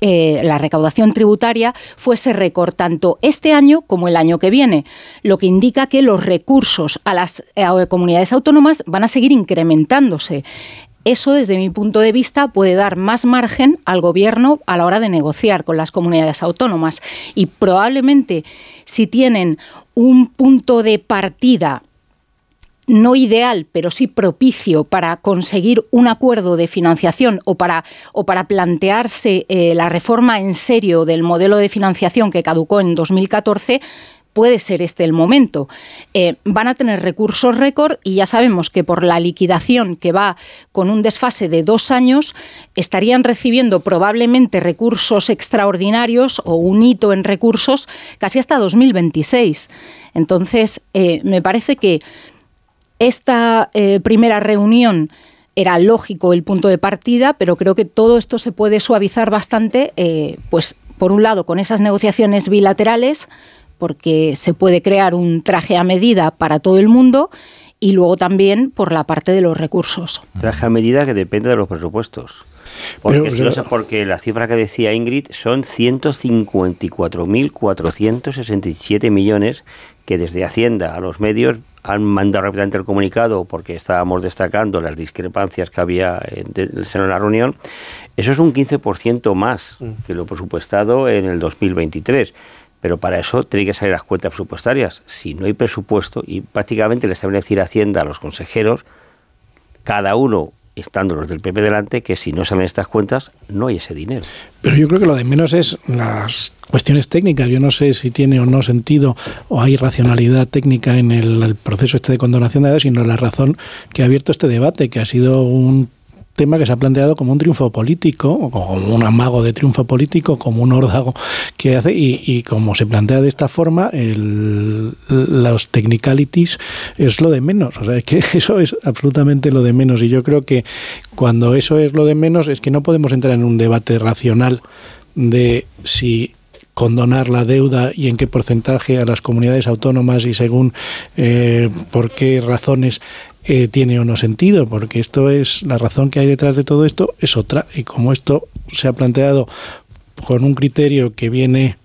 eh, la recaudación tributaria fuese récord tanto este año como el año que viene, lo que indica que los recursos a las eh, comunidades autónomas van a seguir incrementándose. Eso, desde mi punto de vista, puede dar más margen al Gobierno a la hora de negociar con las comunidades autónomas. Y probablemente, si tienen un punto de partida no ideal, pero sí propicio para conseguir un acuerdo de financiación o para, o para plantearse eh, la reforma en serio del modelo de financiación que caducó en 2014, puede ser este el momento. Eh, van a tener recursos récord y ya sabemos que por la liquidación que va con un desfase de dos años, estarían recibiendo probablemente recursos extraordinarios o un hito en recursos casi hasta 2026. Entonces, eh, me parece que esta eh, primera reunión era lógico el punto de partida, pero creo que todo esto se puede suavizar bastante, pues por un lado con esas negociaciones bilaterales, porque se puede crear un traje a medida para todo el mundo y luego también por la parte de los recursos. Traje a medida que depende de los presupuestos. Porque, porque la cifra que decía Ingrid son 154.467 millones que desde Hacienda a los medios han mandado rápidamente el comunicado porque estábamos destacando las discrepancias que había en, en la reunión. Eso es un 15% más mm. que lo presupuestado en el 2023. Pero para eso tiene que salir las cuentas presupuestarias. Si no hay presupuesto, y prácticamente les saben decir Hacienda a los consejeros, cada uno estando los del PP delante, que si no salen estas cuentas, no hay ese dinero. Pero yo creo que lo de menos es las cuestiones técnicas. Yo no sé si tiene o no sentido o hay racionalidad técnica en el, proceso este de condonación de edad, sino la razón que ha abierto este debate, que ha sido un tema que se ha planteado como un triunfo político, como un amago de triunfo político, como un órdago que hace, y, como se plantea de esta forma, el, los technicalities es lo de menos. O sea, es que eso es absolutamente lo de menos. Y yo creo que cuando eso es lo de menos, es que no podemos entrar en un debate racional de si condonar la deuda y en qué porcentaje a las comunidades autónomas y según eh, por qué razones eh, tiene o no sentido, porque esto es la razón que hay detrás de todo esto es otra. Y como esto se ha planteado con un criterio que viene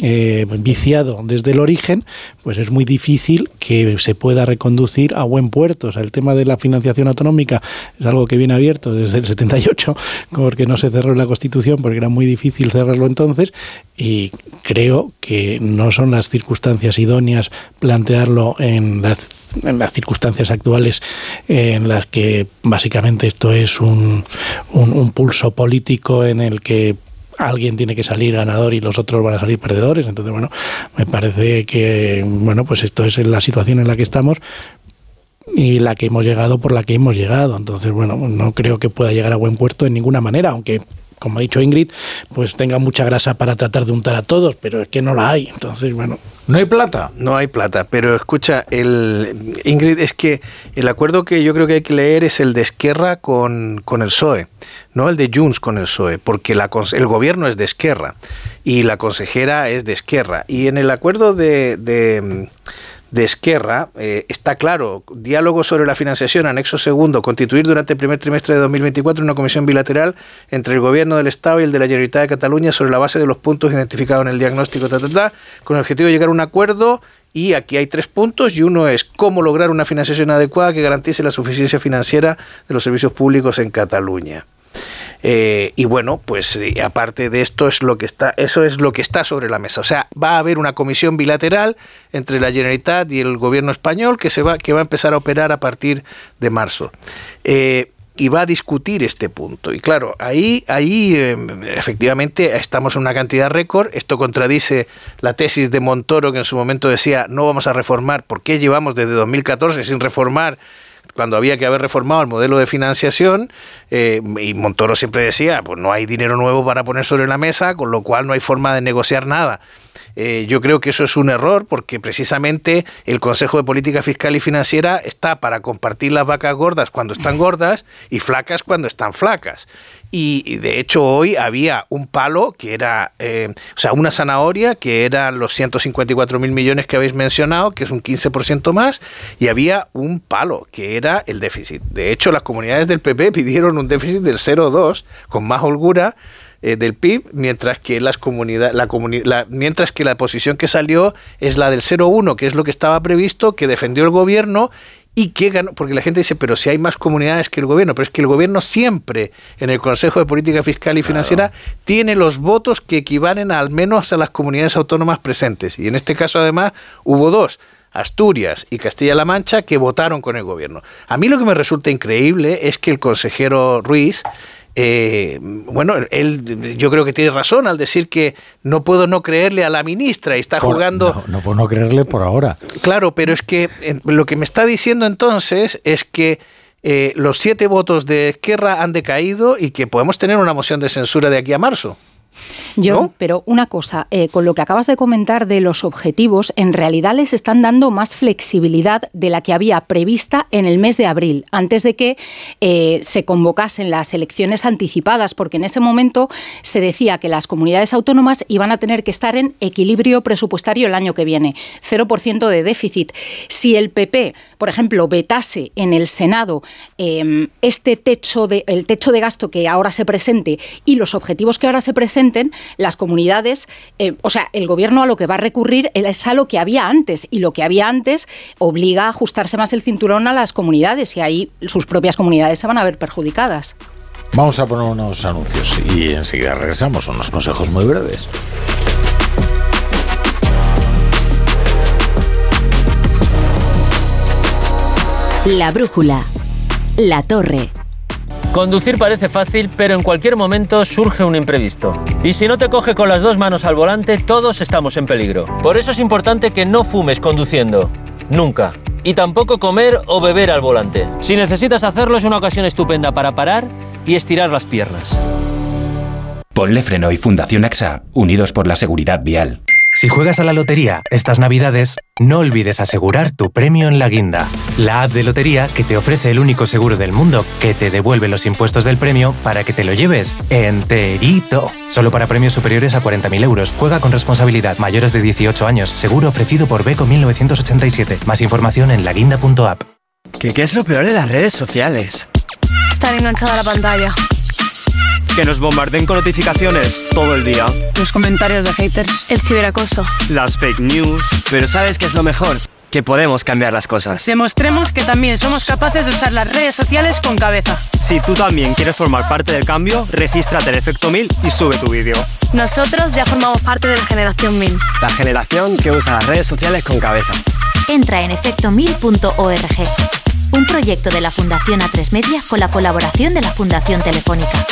eh, viciado desde el origen, pues es muy difícil que se pueda reconducir a buen puerto. O sea, el tema de la financiación autonómica es algo que viene abierto desde el 78, porque no se cerró la Constitución, porque era muy difícil cerrarlo entonces, y creo que no son las circunstancias idóneas plantearlo en las circunstancias actuales en las que básicamente esto es un, un, pulso político en el que alguien tiene que salir ganador y los otros van a salir perdedores. Entonces, bueno, me parece que, bueno, pues esto es la situación en la que estamos y la que hemos llegado por la que hemos llegado. Entonces, bueno, no creo que pueda llegar a buen puerto de ninguna manera, aunque como ha dicho Ingrid, pues tenga mucha grasa para tratar de untar a todos, pero es que no la hay. Entonces, bueno. ¿No hay plata? No hay plata, pero escucha, el Ingrid, es que el acuerdo que yo creo que hay que leer es el de Esquerra con, con el PSOE, no el de Junts con el PSOE, porque la, el gobierno es de Esquerra y la consejera es de Esquerra. Y en el acuerdo de de Esquerra, eh, está claro, diálogo sobre la financiación, anexo segundo, constituir durante el primer trimestre de 2024 una comisión bilateral entre el gobierno del Estado y el de la Generalitat de Cataluña sobre la base de los puntos identificados en el diagnóstico, con el objetivo de llegar a un acuerdo y aquí hay tres puntos y uno es cómo lograr una financiación adecuada que garantice la suficiencia financiera de los servicios públicos en Cataluña. Eh, y bueno, pues eh, aparte de esto es lo que está, eso es lo que está sobre la mesa. O sea, va a haber una comisión bilateral entre la Generalitat y el gobierno español que se va, que va a empezar a operar a partir de marzo. Eh, y va a discutir este punto. Y claro, ahí, ahí efectivamente estamos en una cantidad récord. Esto contradice la tesis de Montoro, que en su momento decía no vamos a reformar. ¿Por qué llevamos desde 2014 sin reformar? Cuando había que haber reformado el modelo de financiación, eh, y Montoro siempre decía, pues no hay dinero nuevo para poner sobre la mesa, con lo cual no hay forma de negociar nada. Eh, yo creo que eso es un error porque precisamente el Consejo de Política Fiscal y Financiera está para compartir las vacas gordas cuando están gordas y flacas cuando están flacas. Y, de hecho hoy había un palo que era, eh, o sea, una zanahoria que eran los 154 mil millones que habéis mencionado, que es un 15% más, y había un palo que era el déficit. De hecho, las comunidades del PP pidieron un déficit del 0,2 con más holgura eh, del PIB, mientras que las comunidades, la, mientras que la posición que salió es la del 0,1, que es lo que estaba previsto, que defendió el gobierno y que ganó, porque la gente dice, pero si hay más comunidades que el gobierno, pero es que el gobierno siempre en el Consejo de Política Fiscal y Financiera tiene los votos que equivalen al menos a las comunidades autónomas presentes. Y en este caso además hubo dos Asturias y Castilla-La Mancha que votaron con el gobierno. A mí lo que me resulta increíble es que el consejero Ruiz eh, bueno, él yo creo que tiene razón al decir que no puedo no creerle a la ministra y está jugando... No, puedo no creerle por ahora. Claro, pero es que eh, lo que me está diciendo entonces es que eh, los siete votos de Esquerra han decaído y que podemos tener una moción de censura de aquí a marzo. Yo, pero una cosa, eh, con lo que acabas de comentar de los objetivos, en realidad les están dando más flexibilidad de la que había prevista en el mes de abril, antes de que eh, se convocasen las elecciones anticipadas, porque en ese momento se decía que las comunidades autónomas iban a tener que estar en equilibrio presupuestario el año que viene, 0% de déficit. Si el PP, por ejemplo, vetase en el Senado em, este techo de, el techo de gasto que ahora se presente y los objetivos que ahora se presenten, las comunidades, eh, o sea, el gobierno a lo que va a recurrir es a lo que había antes y lo que había antes obliga a ajustarse más el cinturón a las comunidades y ahí sus propias comunidades se van a ver perjudicadas. Vamos a poner unos anuncios y enseguida regresamos, unos consejos muy breves. La brújula. La torre. Conducir parece fácil, pero en cualquier momento surge un imprevisto. Y si no te coge con las dos manos al volante, todos estamos en peligro. Por eso es importante que no fumes conduciendo. Nunca. Y tampoco comer o beber al volante. Si necesitas hacerlo es una ocasión estupenda para parar y estirar las piernas. Ponle Freno y Fundación AXA, unidos por la seguridad vial. Si juegas a la lotería estas navidades, no olvides asegurar tu premio en la guinda, la app de lotería que te ofrece el único seguro del mundo que te devuelve los impuestos del premio para que te lo lleves enterito. Solo para premios superiores a 40.000 euros. Juega con responsabilidad mayores de 18 años. Seguro ofrecido por Beco 1987. Más información en laguinda.app. ¿Qué, ¿Qué es lo peor de las redes sociales? Estar enganchada a la pantalla que nos bombarden con notificaciones todo el día. Los comentarios de haters. El ciberacoso. Las fake news. Pero ¿sabes qué es lo mejor? Que podemos cambiar las cosas. Demostremos que también somos capaces de usar las redes sociales con cabeza. Si tú también quieres formar parte del cambio, regístrate en Efecto 1000 y sube tu vídeo. Nosotros ya formamos parte de la generación 1000. La generación que usa las redes sociales con cabeza. Entra en efecto1000.org. Un proyecto de la Fundación A3 Media con la colaboración de la Fundación Telefónica.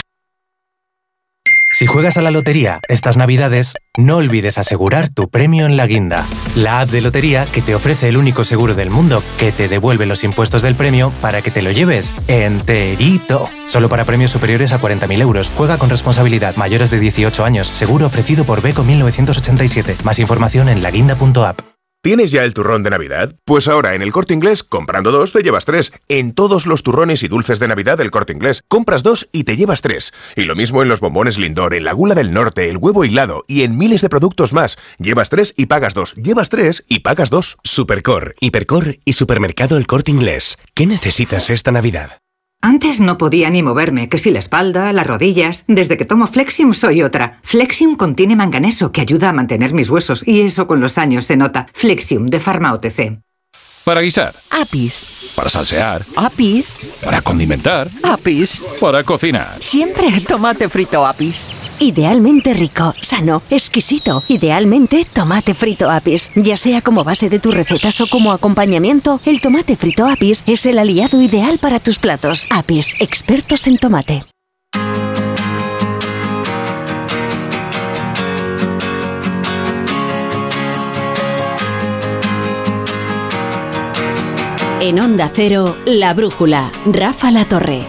Si juegas a la lotería estas navidades, no olvides asegurar tu premio en la guinda, la app de lotería que te ofrece el único seguro del mundo que te devuelve los impuestos del premio para que te lo lleves enterito. Solo para premios superiores a 40.000 euros. Juega con responsabilidad mayores de 18 años. Seguro ofrecido por Beco 1987. Más información en laguinda.app. ¿Tienes ya el turrón de Navidad? Pues ahora en el corte inglés, comprando dos, te llevas tres. En todos los turrones y dulces de Navidad del corte inglés, compras dos y te llevas tres. Y lo mismo en los bombones Lindor, en la gula del norte, el huevo hilado y en miles de productos más. Llevas tres y pagas dos. Llevas tres y pagas dos. Supercor, Hipercor y Supermercado El Corte Inglés. ¿Qué necesitas esta Navidad? Antes no podía ni moverme, que si la espalda, las rodillas. Desde que tomo Flexium soy otra. Flexium contiene manganeso que ayuda a mantener mis huesos y eso con los años se nota. Flexium de Pharma OTC. Para guisar. Apis. Para salsear. Apis. Para condimentar. Apis. Para cocinar. Siempre tomate frito Apis. Idealmente rico, sano, exquisito. Idealmente tomate frito Apis. Ya sea como base de tus recetas o como acompañamiento, el tomate frito Apis es el aliado ideal para tus platos. Apis, expertos en tomate. En Onda Cero, La Brújula, Rafa La Torre.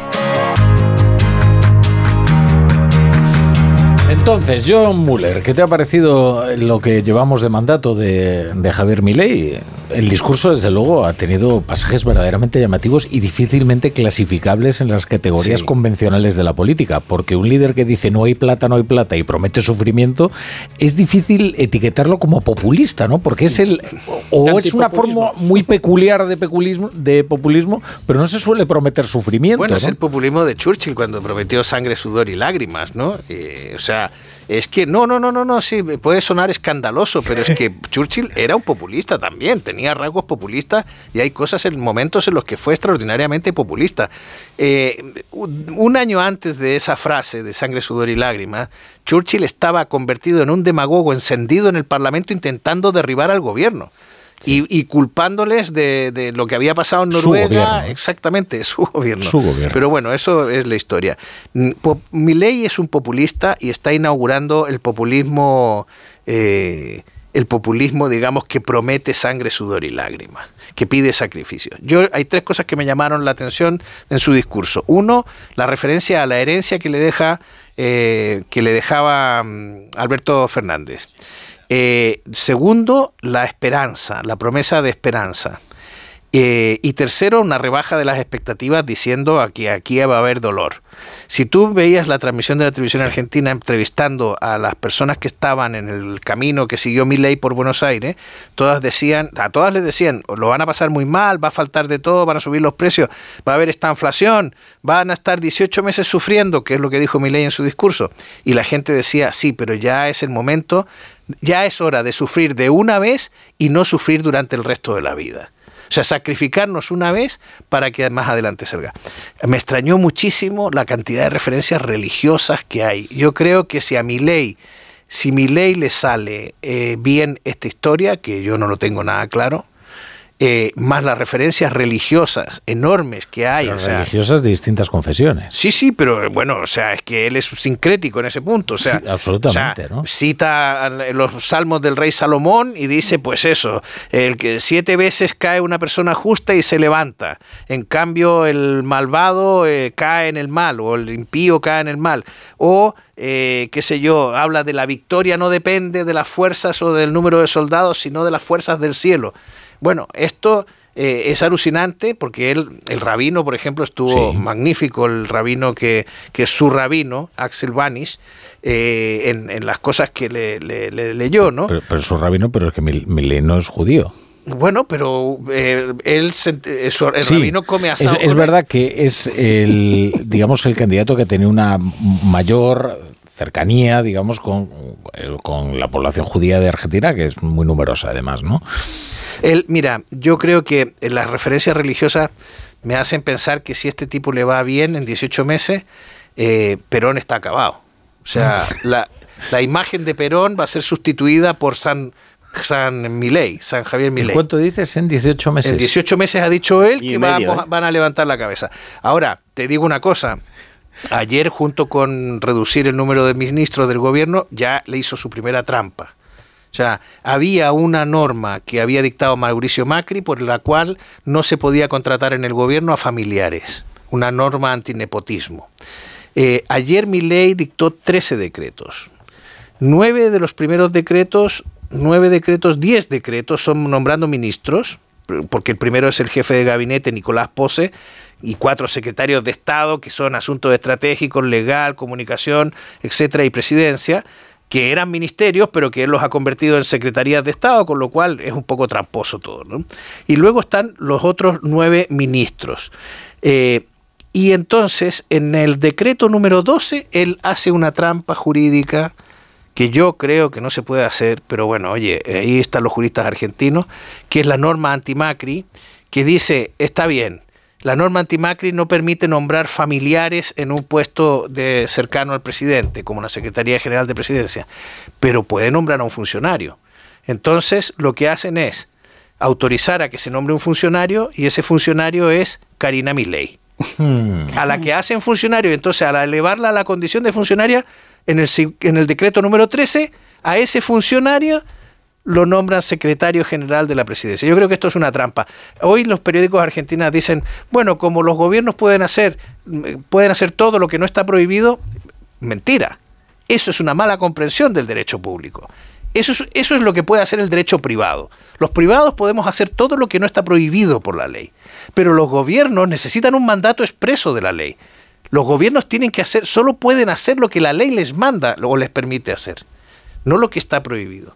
Entonces, John Muller, ¿qué te ha parecido lo que llevamos de mandato de, de Javier Milei? El discurso, desde luego, ha tenido pasajes verdaderamente llamativos y difícilmente clasificables en las categorías Sí. convencionales de la política, porque un líder que dice no hay plata, no hay plata y promete sufrimiento, es difícil etiquetarlo como populista, ¿no? Porque es el o es una forma muy peculiar de populismo, de populismo, pero no se suele prometer sufrimiento. Bueno, es ¿no? el populismo de Churchill cuando prometió sangre, sudor y lágrimas, ¿no? Eh, o sea, es que no, no, no, no, no, sí, puede sonar escandaloso, pero es que Churchill era un populista también, tenía rasgos populistas y hay cosas en momentos en los que fue extraordinariamente populista. Eh, un año antes de esa frase de sangre, sudor y lágrimas, Churchill estaba convertido en un demagogo encendido en el Parlamento intentando derribar al gobierno. Y, y culpándoles de, de lo que había pasado en Su Noruega. Exactamente, su gobierno. Su gobierno. Pero bueno, eso es la historia. Mm, Milei es un populista y está inaugurando el populismo, eh, el populismo, digamos, que promete sangre, sudor y lágrimas, que pide sacrificio. Yo hay tres cosas que me llamaron la atención en su discurso. Uno, la referencia a la herencia que le deja, eh, que le dejaba mm, Alberto Fernández. Eh, segundo, la esperanza, la promesa de esperanza. Eh, y tercero, una rebaja de las expectativas diciendo que aquí va a haber dolor. Si tú veías la transmisión de la televisión argentina entrevistando a las personas que estaban en el camino que siguió Milei por Buenos Aires, todas decían, a todas les decían, lo van a pasar muy mal, va a faltar de todo, van a subir los precios, va a haber esta inflación, van a estar 18 meses sufriendo, que es lo que dijo Milei en su discurso. Y la gente decía, sí, pero ya es el momento, ya es hora de sufrir de una vez y no sufrir durante el resto de la vida. O sea, sacrificarnos una vez para que más adelante salga. Me extrañó muchísimo la cantidad de referencias religiosas que hay. Yo creo que si a mi ley, si mi ley le sale eh, bien esta historia, que yo no lo tengo nada claro, eh, más las referencias religiosas enormes que hay. O sea, religiosas de distintas confesiones. Sí, sí, pero bueno, o sea, es que él es sincrético en ese punto. O sea, Sí, absolutamente, o sea, ¿no? Cita los salmos del rey Salomón y dice, pues eso, el que siete veces cae una persona justa y se levanta. En cambio, el malvado eh, cae en el mal, o el impío cae en el mal. O, eh, qué sé yo, habla de la victoria no depende de las fuerzas o del número de soldados, sino de las fuerzas del cielo. Bueno, esto eh, es alucinante porque él, el rabino, por ejemplo, estuvo magnífico, el rabino que, que es su rabino, Axel Vanish, eh, en, en las cosas que le, le- le leyó, ¿no? Pero, pero es un rabino, pero es que Mil- Milei no es judío. Bueno, pero eh, él, eh, su- el Sí, rabino come asado. es verdad que es el, digamos, el candidato que tiene una mayor cercanía, digamos, con, eh, con la población judía de Argentina, que es muy numerosa además, ¿no? Él, mira, yo creo que las referencias religiosas me hacen pensar que si este tipo le va bien en 18 meses, eh, Perón está acabado. O sea, la, la imagen de Perón va a ser sustituida por San, San Milei, San Javier ¿En Milei. cuánto dices? En 18 meses. En 18 meses ha dicho él Y que medio, vamos- ¿eh? van a levantar la cabeza. Ahora, te digo una cosa. Ayer, junto con reducir el número de ministros del gobierno, ya le hizo su primera trampa. O sea, había una norma que había dictado Mauricio Macri por la cual no se podía contratar en el gobierno a familiares. Una norma antinepotismo. Eh, ayer mi ley dictó 13 decretos. Nueve de los primeros decretos, nueve decretos, diez decretos son nombrando ministros, porque el primero es el jefe de gabinete, Nicolás Pose, y cuatro secretarios de Estado, que son asuntos estratégicos, legal, comunicación, etcétera, y presidencia, que eran ministerios, pero que él los ha convertido en secretarías de Estado, con lo cual es un poco tramposo todo. ¿no? Y luego están los otros nueve ministros. Eh, y entonces, en el decreto número 12, él hace una trampa jurídica que yo creo que no se puede hacer, pero bueno, oye, ahí están los juristas argentinos, que es la norma antimacri, que dice, está bien, la norma antimacri no permite nombrar familiares en un puesto de cercano al presidente, como la Secretaría General de Presidencia, pero puede nombrar a un funcionario. Entonces, lo que hacen es autorizar a que se nombre un funcionario y ese funcionario es Karina Milei a la que hacen funcionario. Entonces, al elevarla a la condición de funcionaria, en el, si- en el decreto número 13, a ese funcionario lo nombran secretario general de la presidencia. Yo creo que esto es una trampa. Hoy los periódicos argentinos dicen, bueno, como los gobiernos pueden hacer, pueden hacer todo lo que no está prohibido, mentira. Eso es una mala comprensión del derecho público. Eso es, eso es lo que puede hacer el derecho privado. Los privados podemos hacer todo lo que no está prohibido por la ley. Pero los gobiernos necesitan un mandato expreso de la ley. Los gobiernos tienen que hacer, solo pueden hacer lo que la ley les manda o les permite hacer, no lo que está prohibido.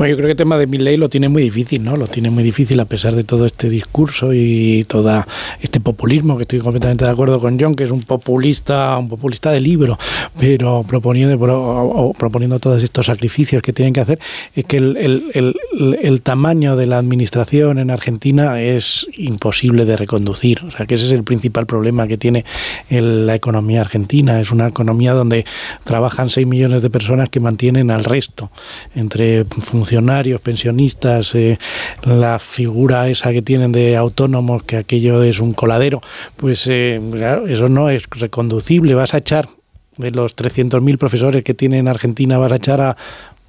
Bueno, yo creo que el tema de mi ley lo tiene muy difícil, ¿no? Lo tiene muy difícil a pesar de todo este discurso y toda este populismo, que estoy completamente de acuerdo con John, que es un populista, un populista de libro, pero proponiendo, proponiendo todos estos sacrificios que tienen que hacer, es que el, tamaño de la administración en Argentina es imposible de reconducir. O sea, que ese es el principal problema que tiene la economía argentina. Es una economía donde trabajan 6 millones de personas que mantienen al resto, entre funcionarios, pensionistas, eh, la figura esa que tienen de autónomos, que aquello es un coladero, pues eh, eso no es reconducible. Vas a echar de los 300.000 profesores que tiene en Argentina, vas a echar a,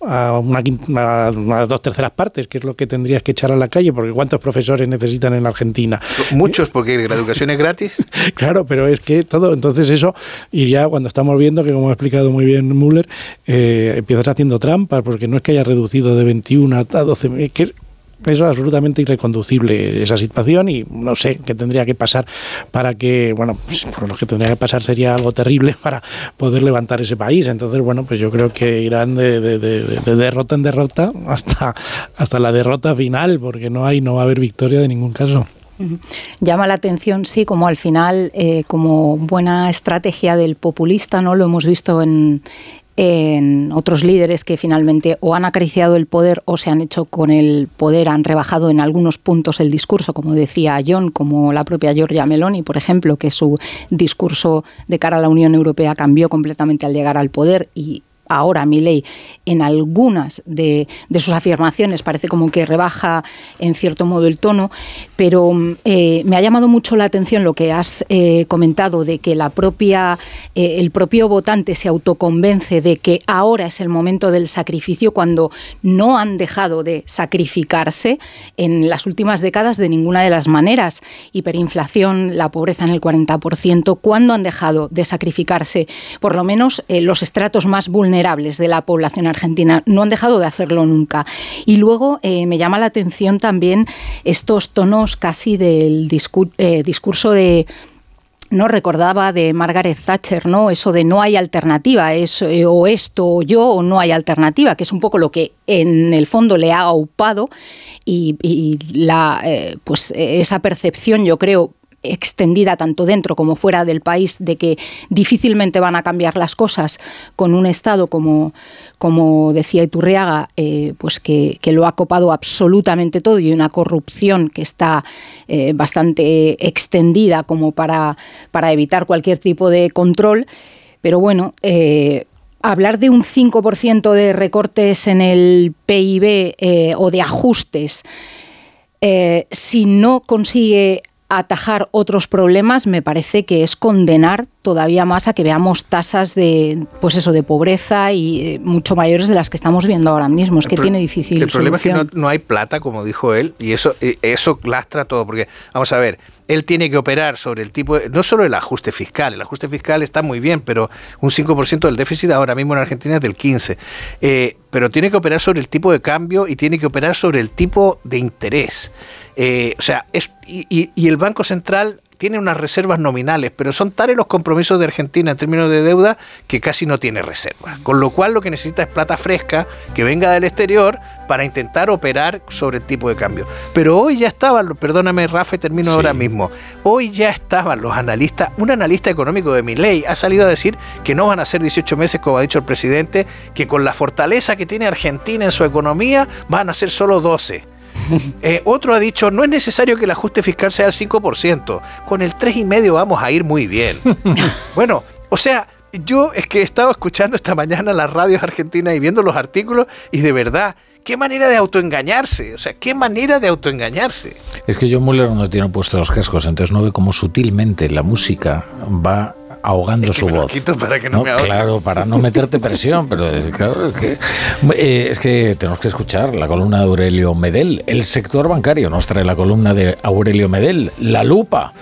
a, una, dos terceras partes, que es lo que tendrías que echar a la calle, porque ¿cuántos profesores necesitan en Argentina? Muchos, porque la educación es gratis. claro, pero es que todo, entonces eso, y ya cuando estamos viendo que, como ha explicado muy bien Müller, eh, empiezas haciendo trampas, porque no es que haya reducido de 21 a 12, es que es absolutamente irreconducible esa situación y no sé qué tendría que pasar para que, bueno, pues, lo que tendría que pasar sería algo terrible para poder levantar ese país. Entonces, bueno, pues yo creo que irán de, derrota en derrota hasta, hasta la derrota final, porque no hay, no va a haber victoria de ningún caso. Llama la atención, sí, como al final, eh, como buena estrategia del populista, ¿no? Lo hemos visto en, en otros líderes que finalmente o han acariciado el poder o se han hecho con el poder, han rebajado en algunos puntos el discurso, como decía John, como la propia Giorgia Meloni, por ejemplo, que su discurso de cara a la Unión Europea cambió completamente al llegar al poder y ahora ley en algunas de, sus afirmaciones parece como que rebaja en cierto modo el tono, pero eh, me ha llamado mucho la atención lo que has eh, comentado de que la propia, eh, el propio votante se autoconvence de que ahora es el momento del sacrificio cuando no han dejado de sacrificarse en las últimas décadas de ninguna de las maneras. Hiperinflación, la pobreza en el 40%, ¿cuándo han dejado de sacrificarse por lo menos los estratos más vulnerables? De la población argentina. No han dejado de hacerlo nunca. Y luego eh, me llama la atención también estos tonos casi del eh, discurso de no recordaba de Margaret Thatcher, ¿no? Eso de no hay alternativa, es eh, o esto o yo o no hay alternativa, que es un poco lo que en el fondo le ha aupado y, pues esa percepción, yo creo, extendida tanto dentro como fuera del país de que difícilmente van a cambiar las cosas con un Estado como, como decía Iturriaga, eh, pues que, lo ha copado absolutamente todo y una corrupción que está eh, bastante extendida como para, para evitar cualquier tipo de control. Pero bueno, eh, hablar de un 5% de recortes en el PIB o de ajustes, si no consigue atajar otros problemas me parece que es condenar todavía más a que veamos tasas de pues eso de pobreza y eh, mucho mayores de las que estamos viendo ahora mismo. Es que tiene difícil el problema es que no, hay plata como dijo él y eso eso lastra todo porque vamos a ver él tiene que operar sobre el tipo no solo el ajuste fiscal el ajuste fiscal está muy bien pero un 5% del déficit ahora mismo en Argentina es del 15 eh, pero tiene que operar sobre el tipo de cambio y tiene que operar sobre el tipo de interés. Eh, o sea, es, y, el Banco Central tiene unas reservas nominales, pero son tales los compromisos de Argentina en términos de deuda que casi no tiene reservas. Con lo cual lo que necesita es plata fresca que venga del exterior para intentar operar sobre el tipo de cambio. Pero hoy ya estaban, perdóname Rafa, termino ahora mismo, hoy ya estaban los analistas, un analista económico de mi ley ha salido a decir que no van a ser 18 meses, como ha dicho el presidente, que con la fortaleza que tiene Argentina en su economía van a ser solo 12. Eh, otro ha dicho, no es necesario que el ajuste fiscal sea el 5%, con el 3,5% vamos a ir muy bien. bueno, o sea, yo es que he estado escuchando esta mañana las radios argentinas y viendo los artículos y de verdad, qué manera de autoengañarse, o sea, qué manera de autoengañarse. Es que John Muller nos tiene puesto los cascos, entonces no ve cómo sutilmente la música va ahogando su voz. Para que no, me claro, para no meterte presión, pero es, claro, que, eh, es que tenemos que escuchar la columna de Aurelio Medel. El sector bancario nos trae la columna de Aurelio Medel, La Lupa.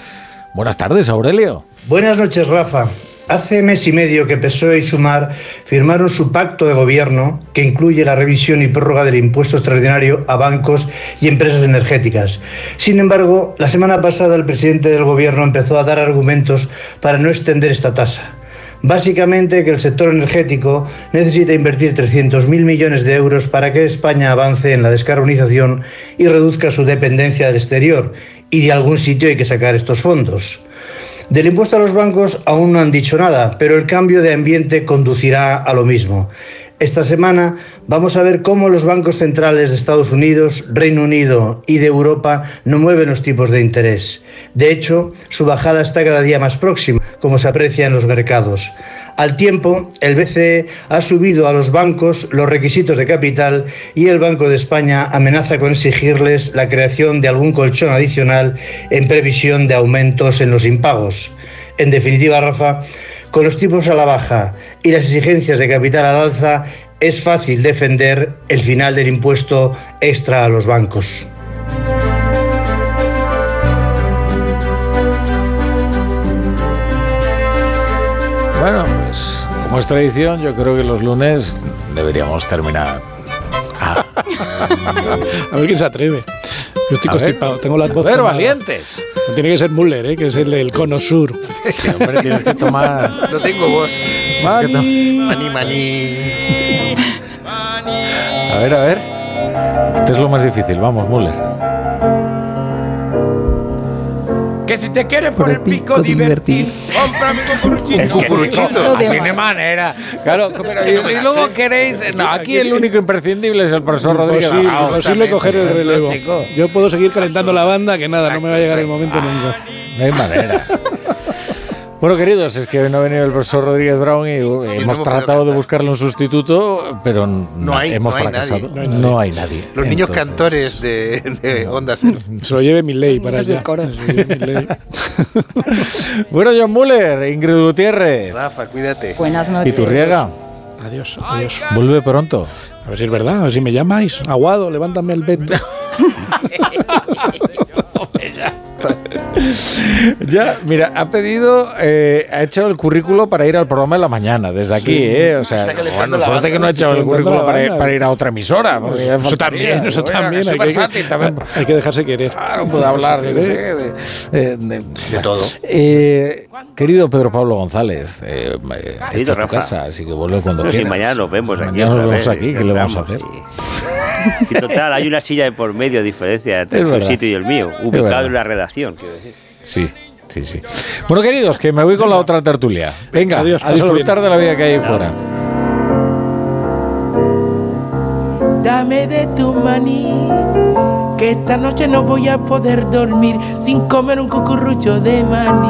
Buenas tardes, Aurelio. Buenas noches, Rafa. Hace mes y medio que PSOE y Sumar firmaron su pacto de gobierno que incluye la revisión y prórroga del impuesto extraordinario a bancos y empresas energéticas. Sin embargo, la semana pasada el presidente del gobierno empezó a dar argumentos para no extender esta tasa. Básicamente que el sector energético necesita invertir 300.000 millones de euros para que España avance en la descarbonización y reduzca su dependencia del exterior. Y de algún sitio hay que sacar estos fondos. Del impuesto a los bancos aún no han dicho nada, pero el cambio de ambiente conducirá a lo mismo. Esta semana vamos a ver cómo los bancos centrales de Estados Unidos, Reino Unido y de Europa no mueven los tipos de interés. De hecho, su bajada está cada día más próxima, como se aprecia en los mercados. Al tiempo, el BCE ha subido a los bancos los requisitos de capital y el Banco de España amenaza con exigirles la creación de algún colchón adicional en previsión de aumentos en los impagos. En definitiva, Rafa, con los tipos a la baja y las exigencias de capital al alza, es fácil defender el final del impuesto extra a los bancos. Bueno, pues como es tradición, yo creo que los lunes deberíamos terminar. Ah. A ver quién se atreve. Yo estoy constipado, tengo las ver, tomadas. valientes. No tiene que ser Müller, ¿eh? que es el del cono sur. Sí, hombre, tienes que tomar. No tengo voz. Mani. Mani, mani. A ver, a ver. Este es lo más difícil. Vamos, Müller. Que si te quieres por el pico divertir, cómprame cucuruchito. El cucuruchito. Así de manera. Claro, pero y, y luego queréis. No, aquí el único imprescindible es el profesor Rodríguez. Imposible, Ah, imposible coger el relevo. Yo puedo seguir calentando la banda, que nada, no me va a llegar el momento nunca. No hay manera. Bueno, queridos, es que hoy no ha venido el profesor Rodríguez Brown y uh, hemos tratado de buscarle un sustituto, pero no, hay- hemos no hay fracasado. nadie. No hay nadie. Los niños cantores de, de Onda Cero. Se lo lleve mi ley para allá. coro. Se lo lleve Milei. Bueno, John Müller, Ingrid Gutiérrez, Rafa, cuídate. Buenas y noches. Turriaga, Adiós, adiós. vuelve pronto. A ver si es verdad, a ver si me llamáis. Aguado, levántame el veto. Ya, mira, ha pedido, eh, ha hecho el currículo para ir al programa de la mañana, desde aquí, Sí. ¿eh? O sea, bueno, suerte que no ha hecho el currículo para, para ir a otra emisora. ya Eso faltaría. también, eso Oiga, también. Hay que, versátil también. hay que dejarse querer. Claro, puede hablar, yo sé, de, eh, de- De todo. Eh, querido Pedro Pablo González, eh, eh, esta es tu Rafa. casa, así que vuelve cuando No, si quieras. mañana nos vemos aquí. Mañana nos vemos aquí, ¿qué le vamos a hacer? Y, y total, hay una silla de por medio de diferencia entre tu sitio y el mío, ubicado en la redacción, quiero decir. Sí, sí, sí. Bueno, queridos, que me voy con la otra tertulia. Venga, Adiós, a disfrutar bien. de la vida que hay ahí fuera. Dame de tu maní, que esta noche no voy a poder dormir sin comer un cucurrucho de maní.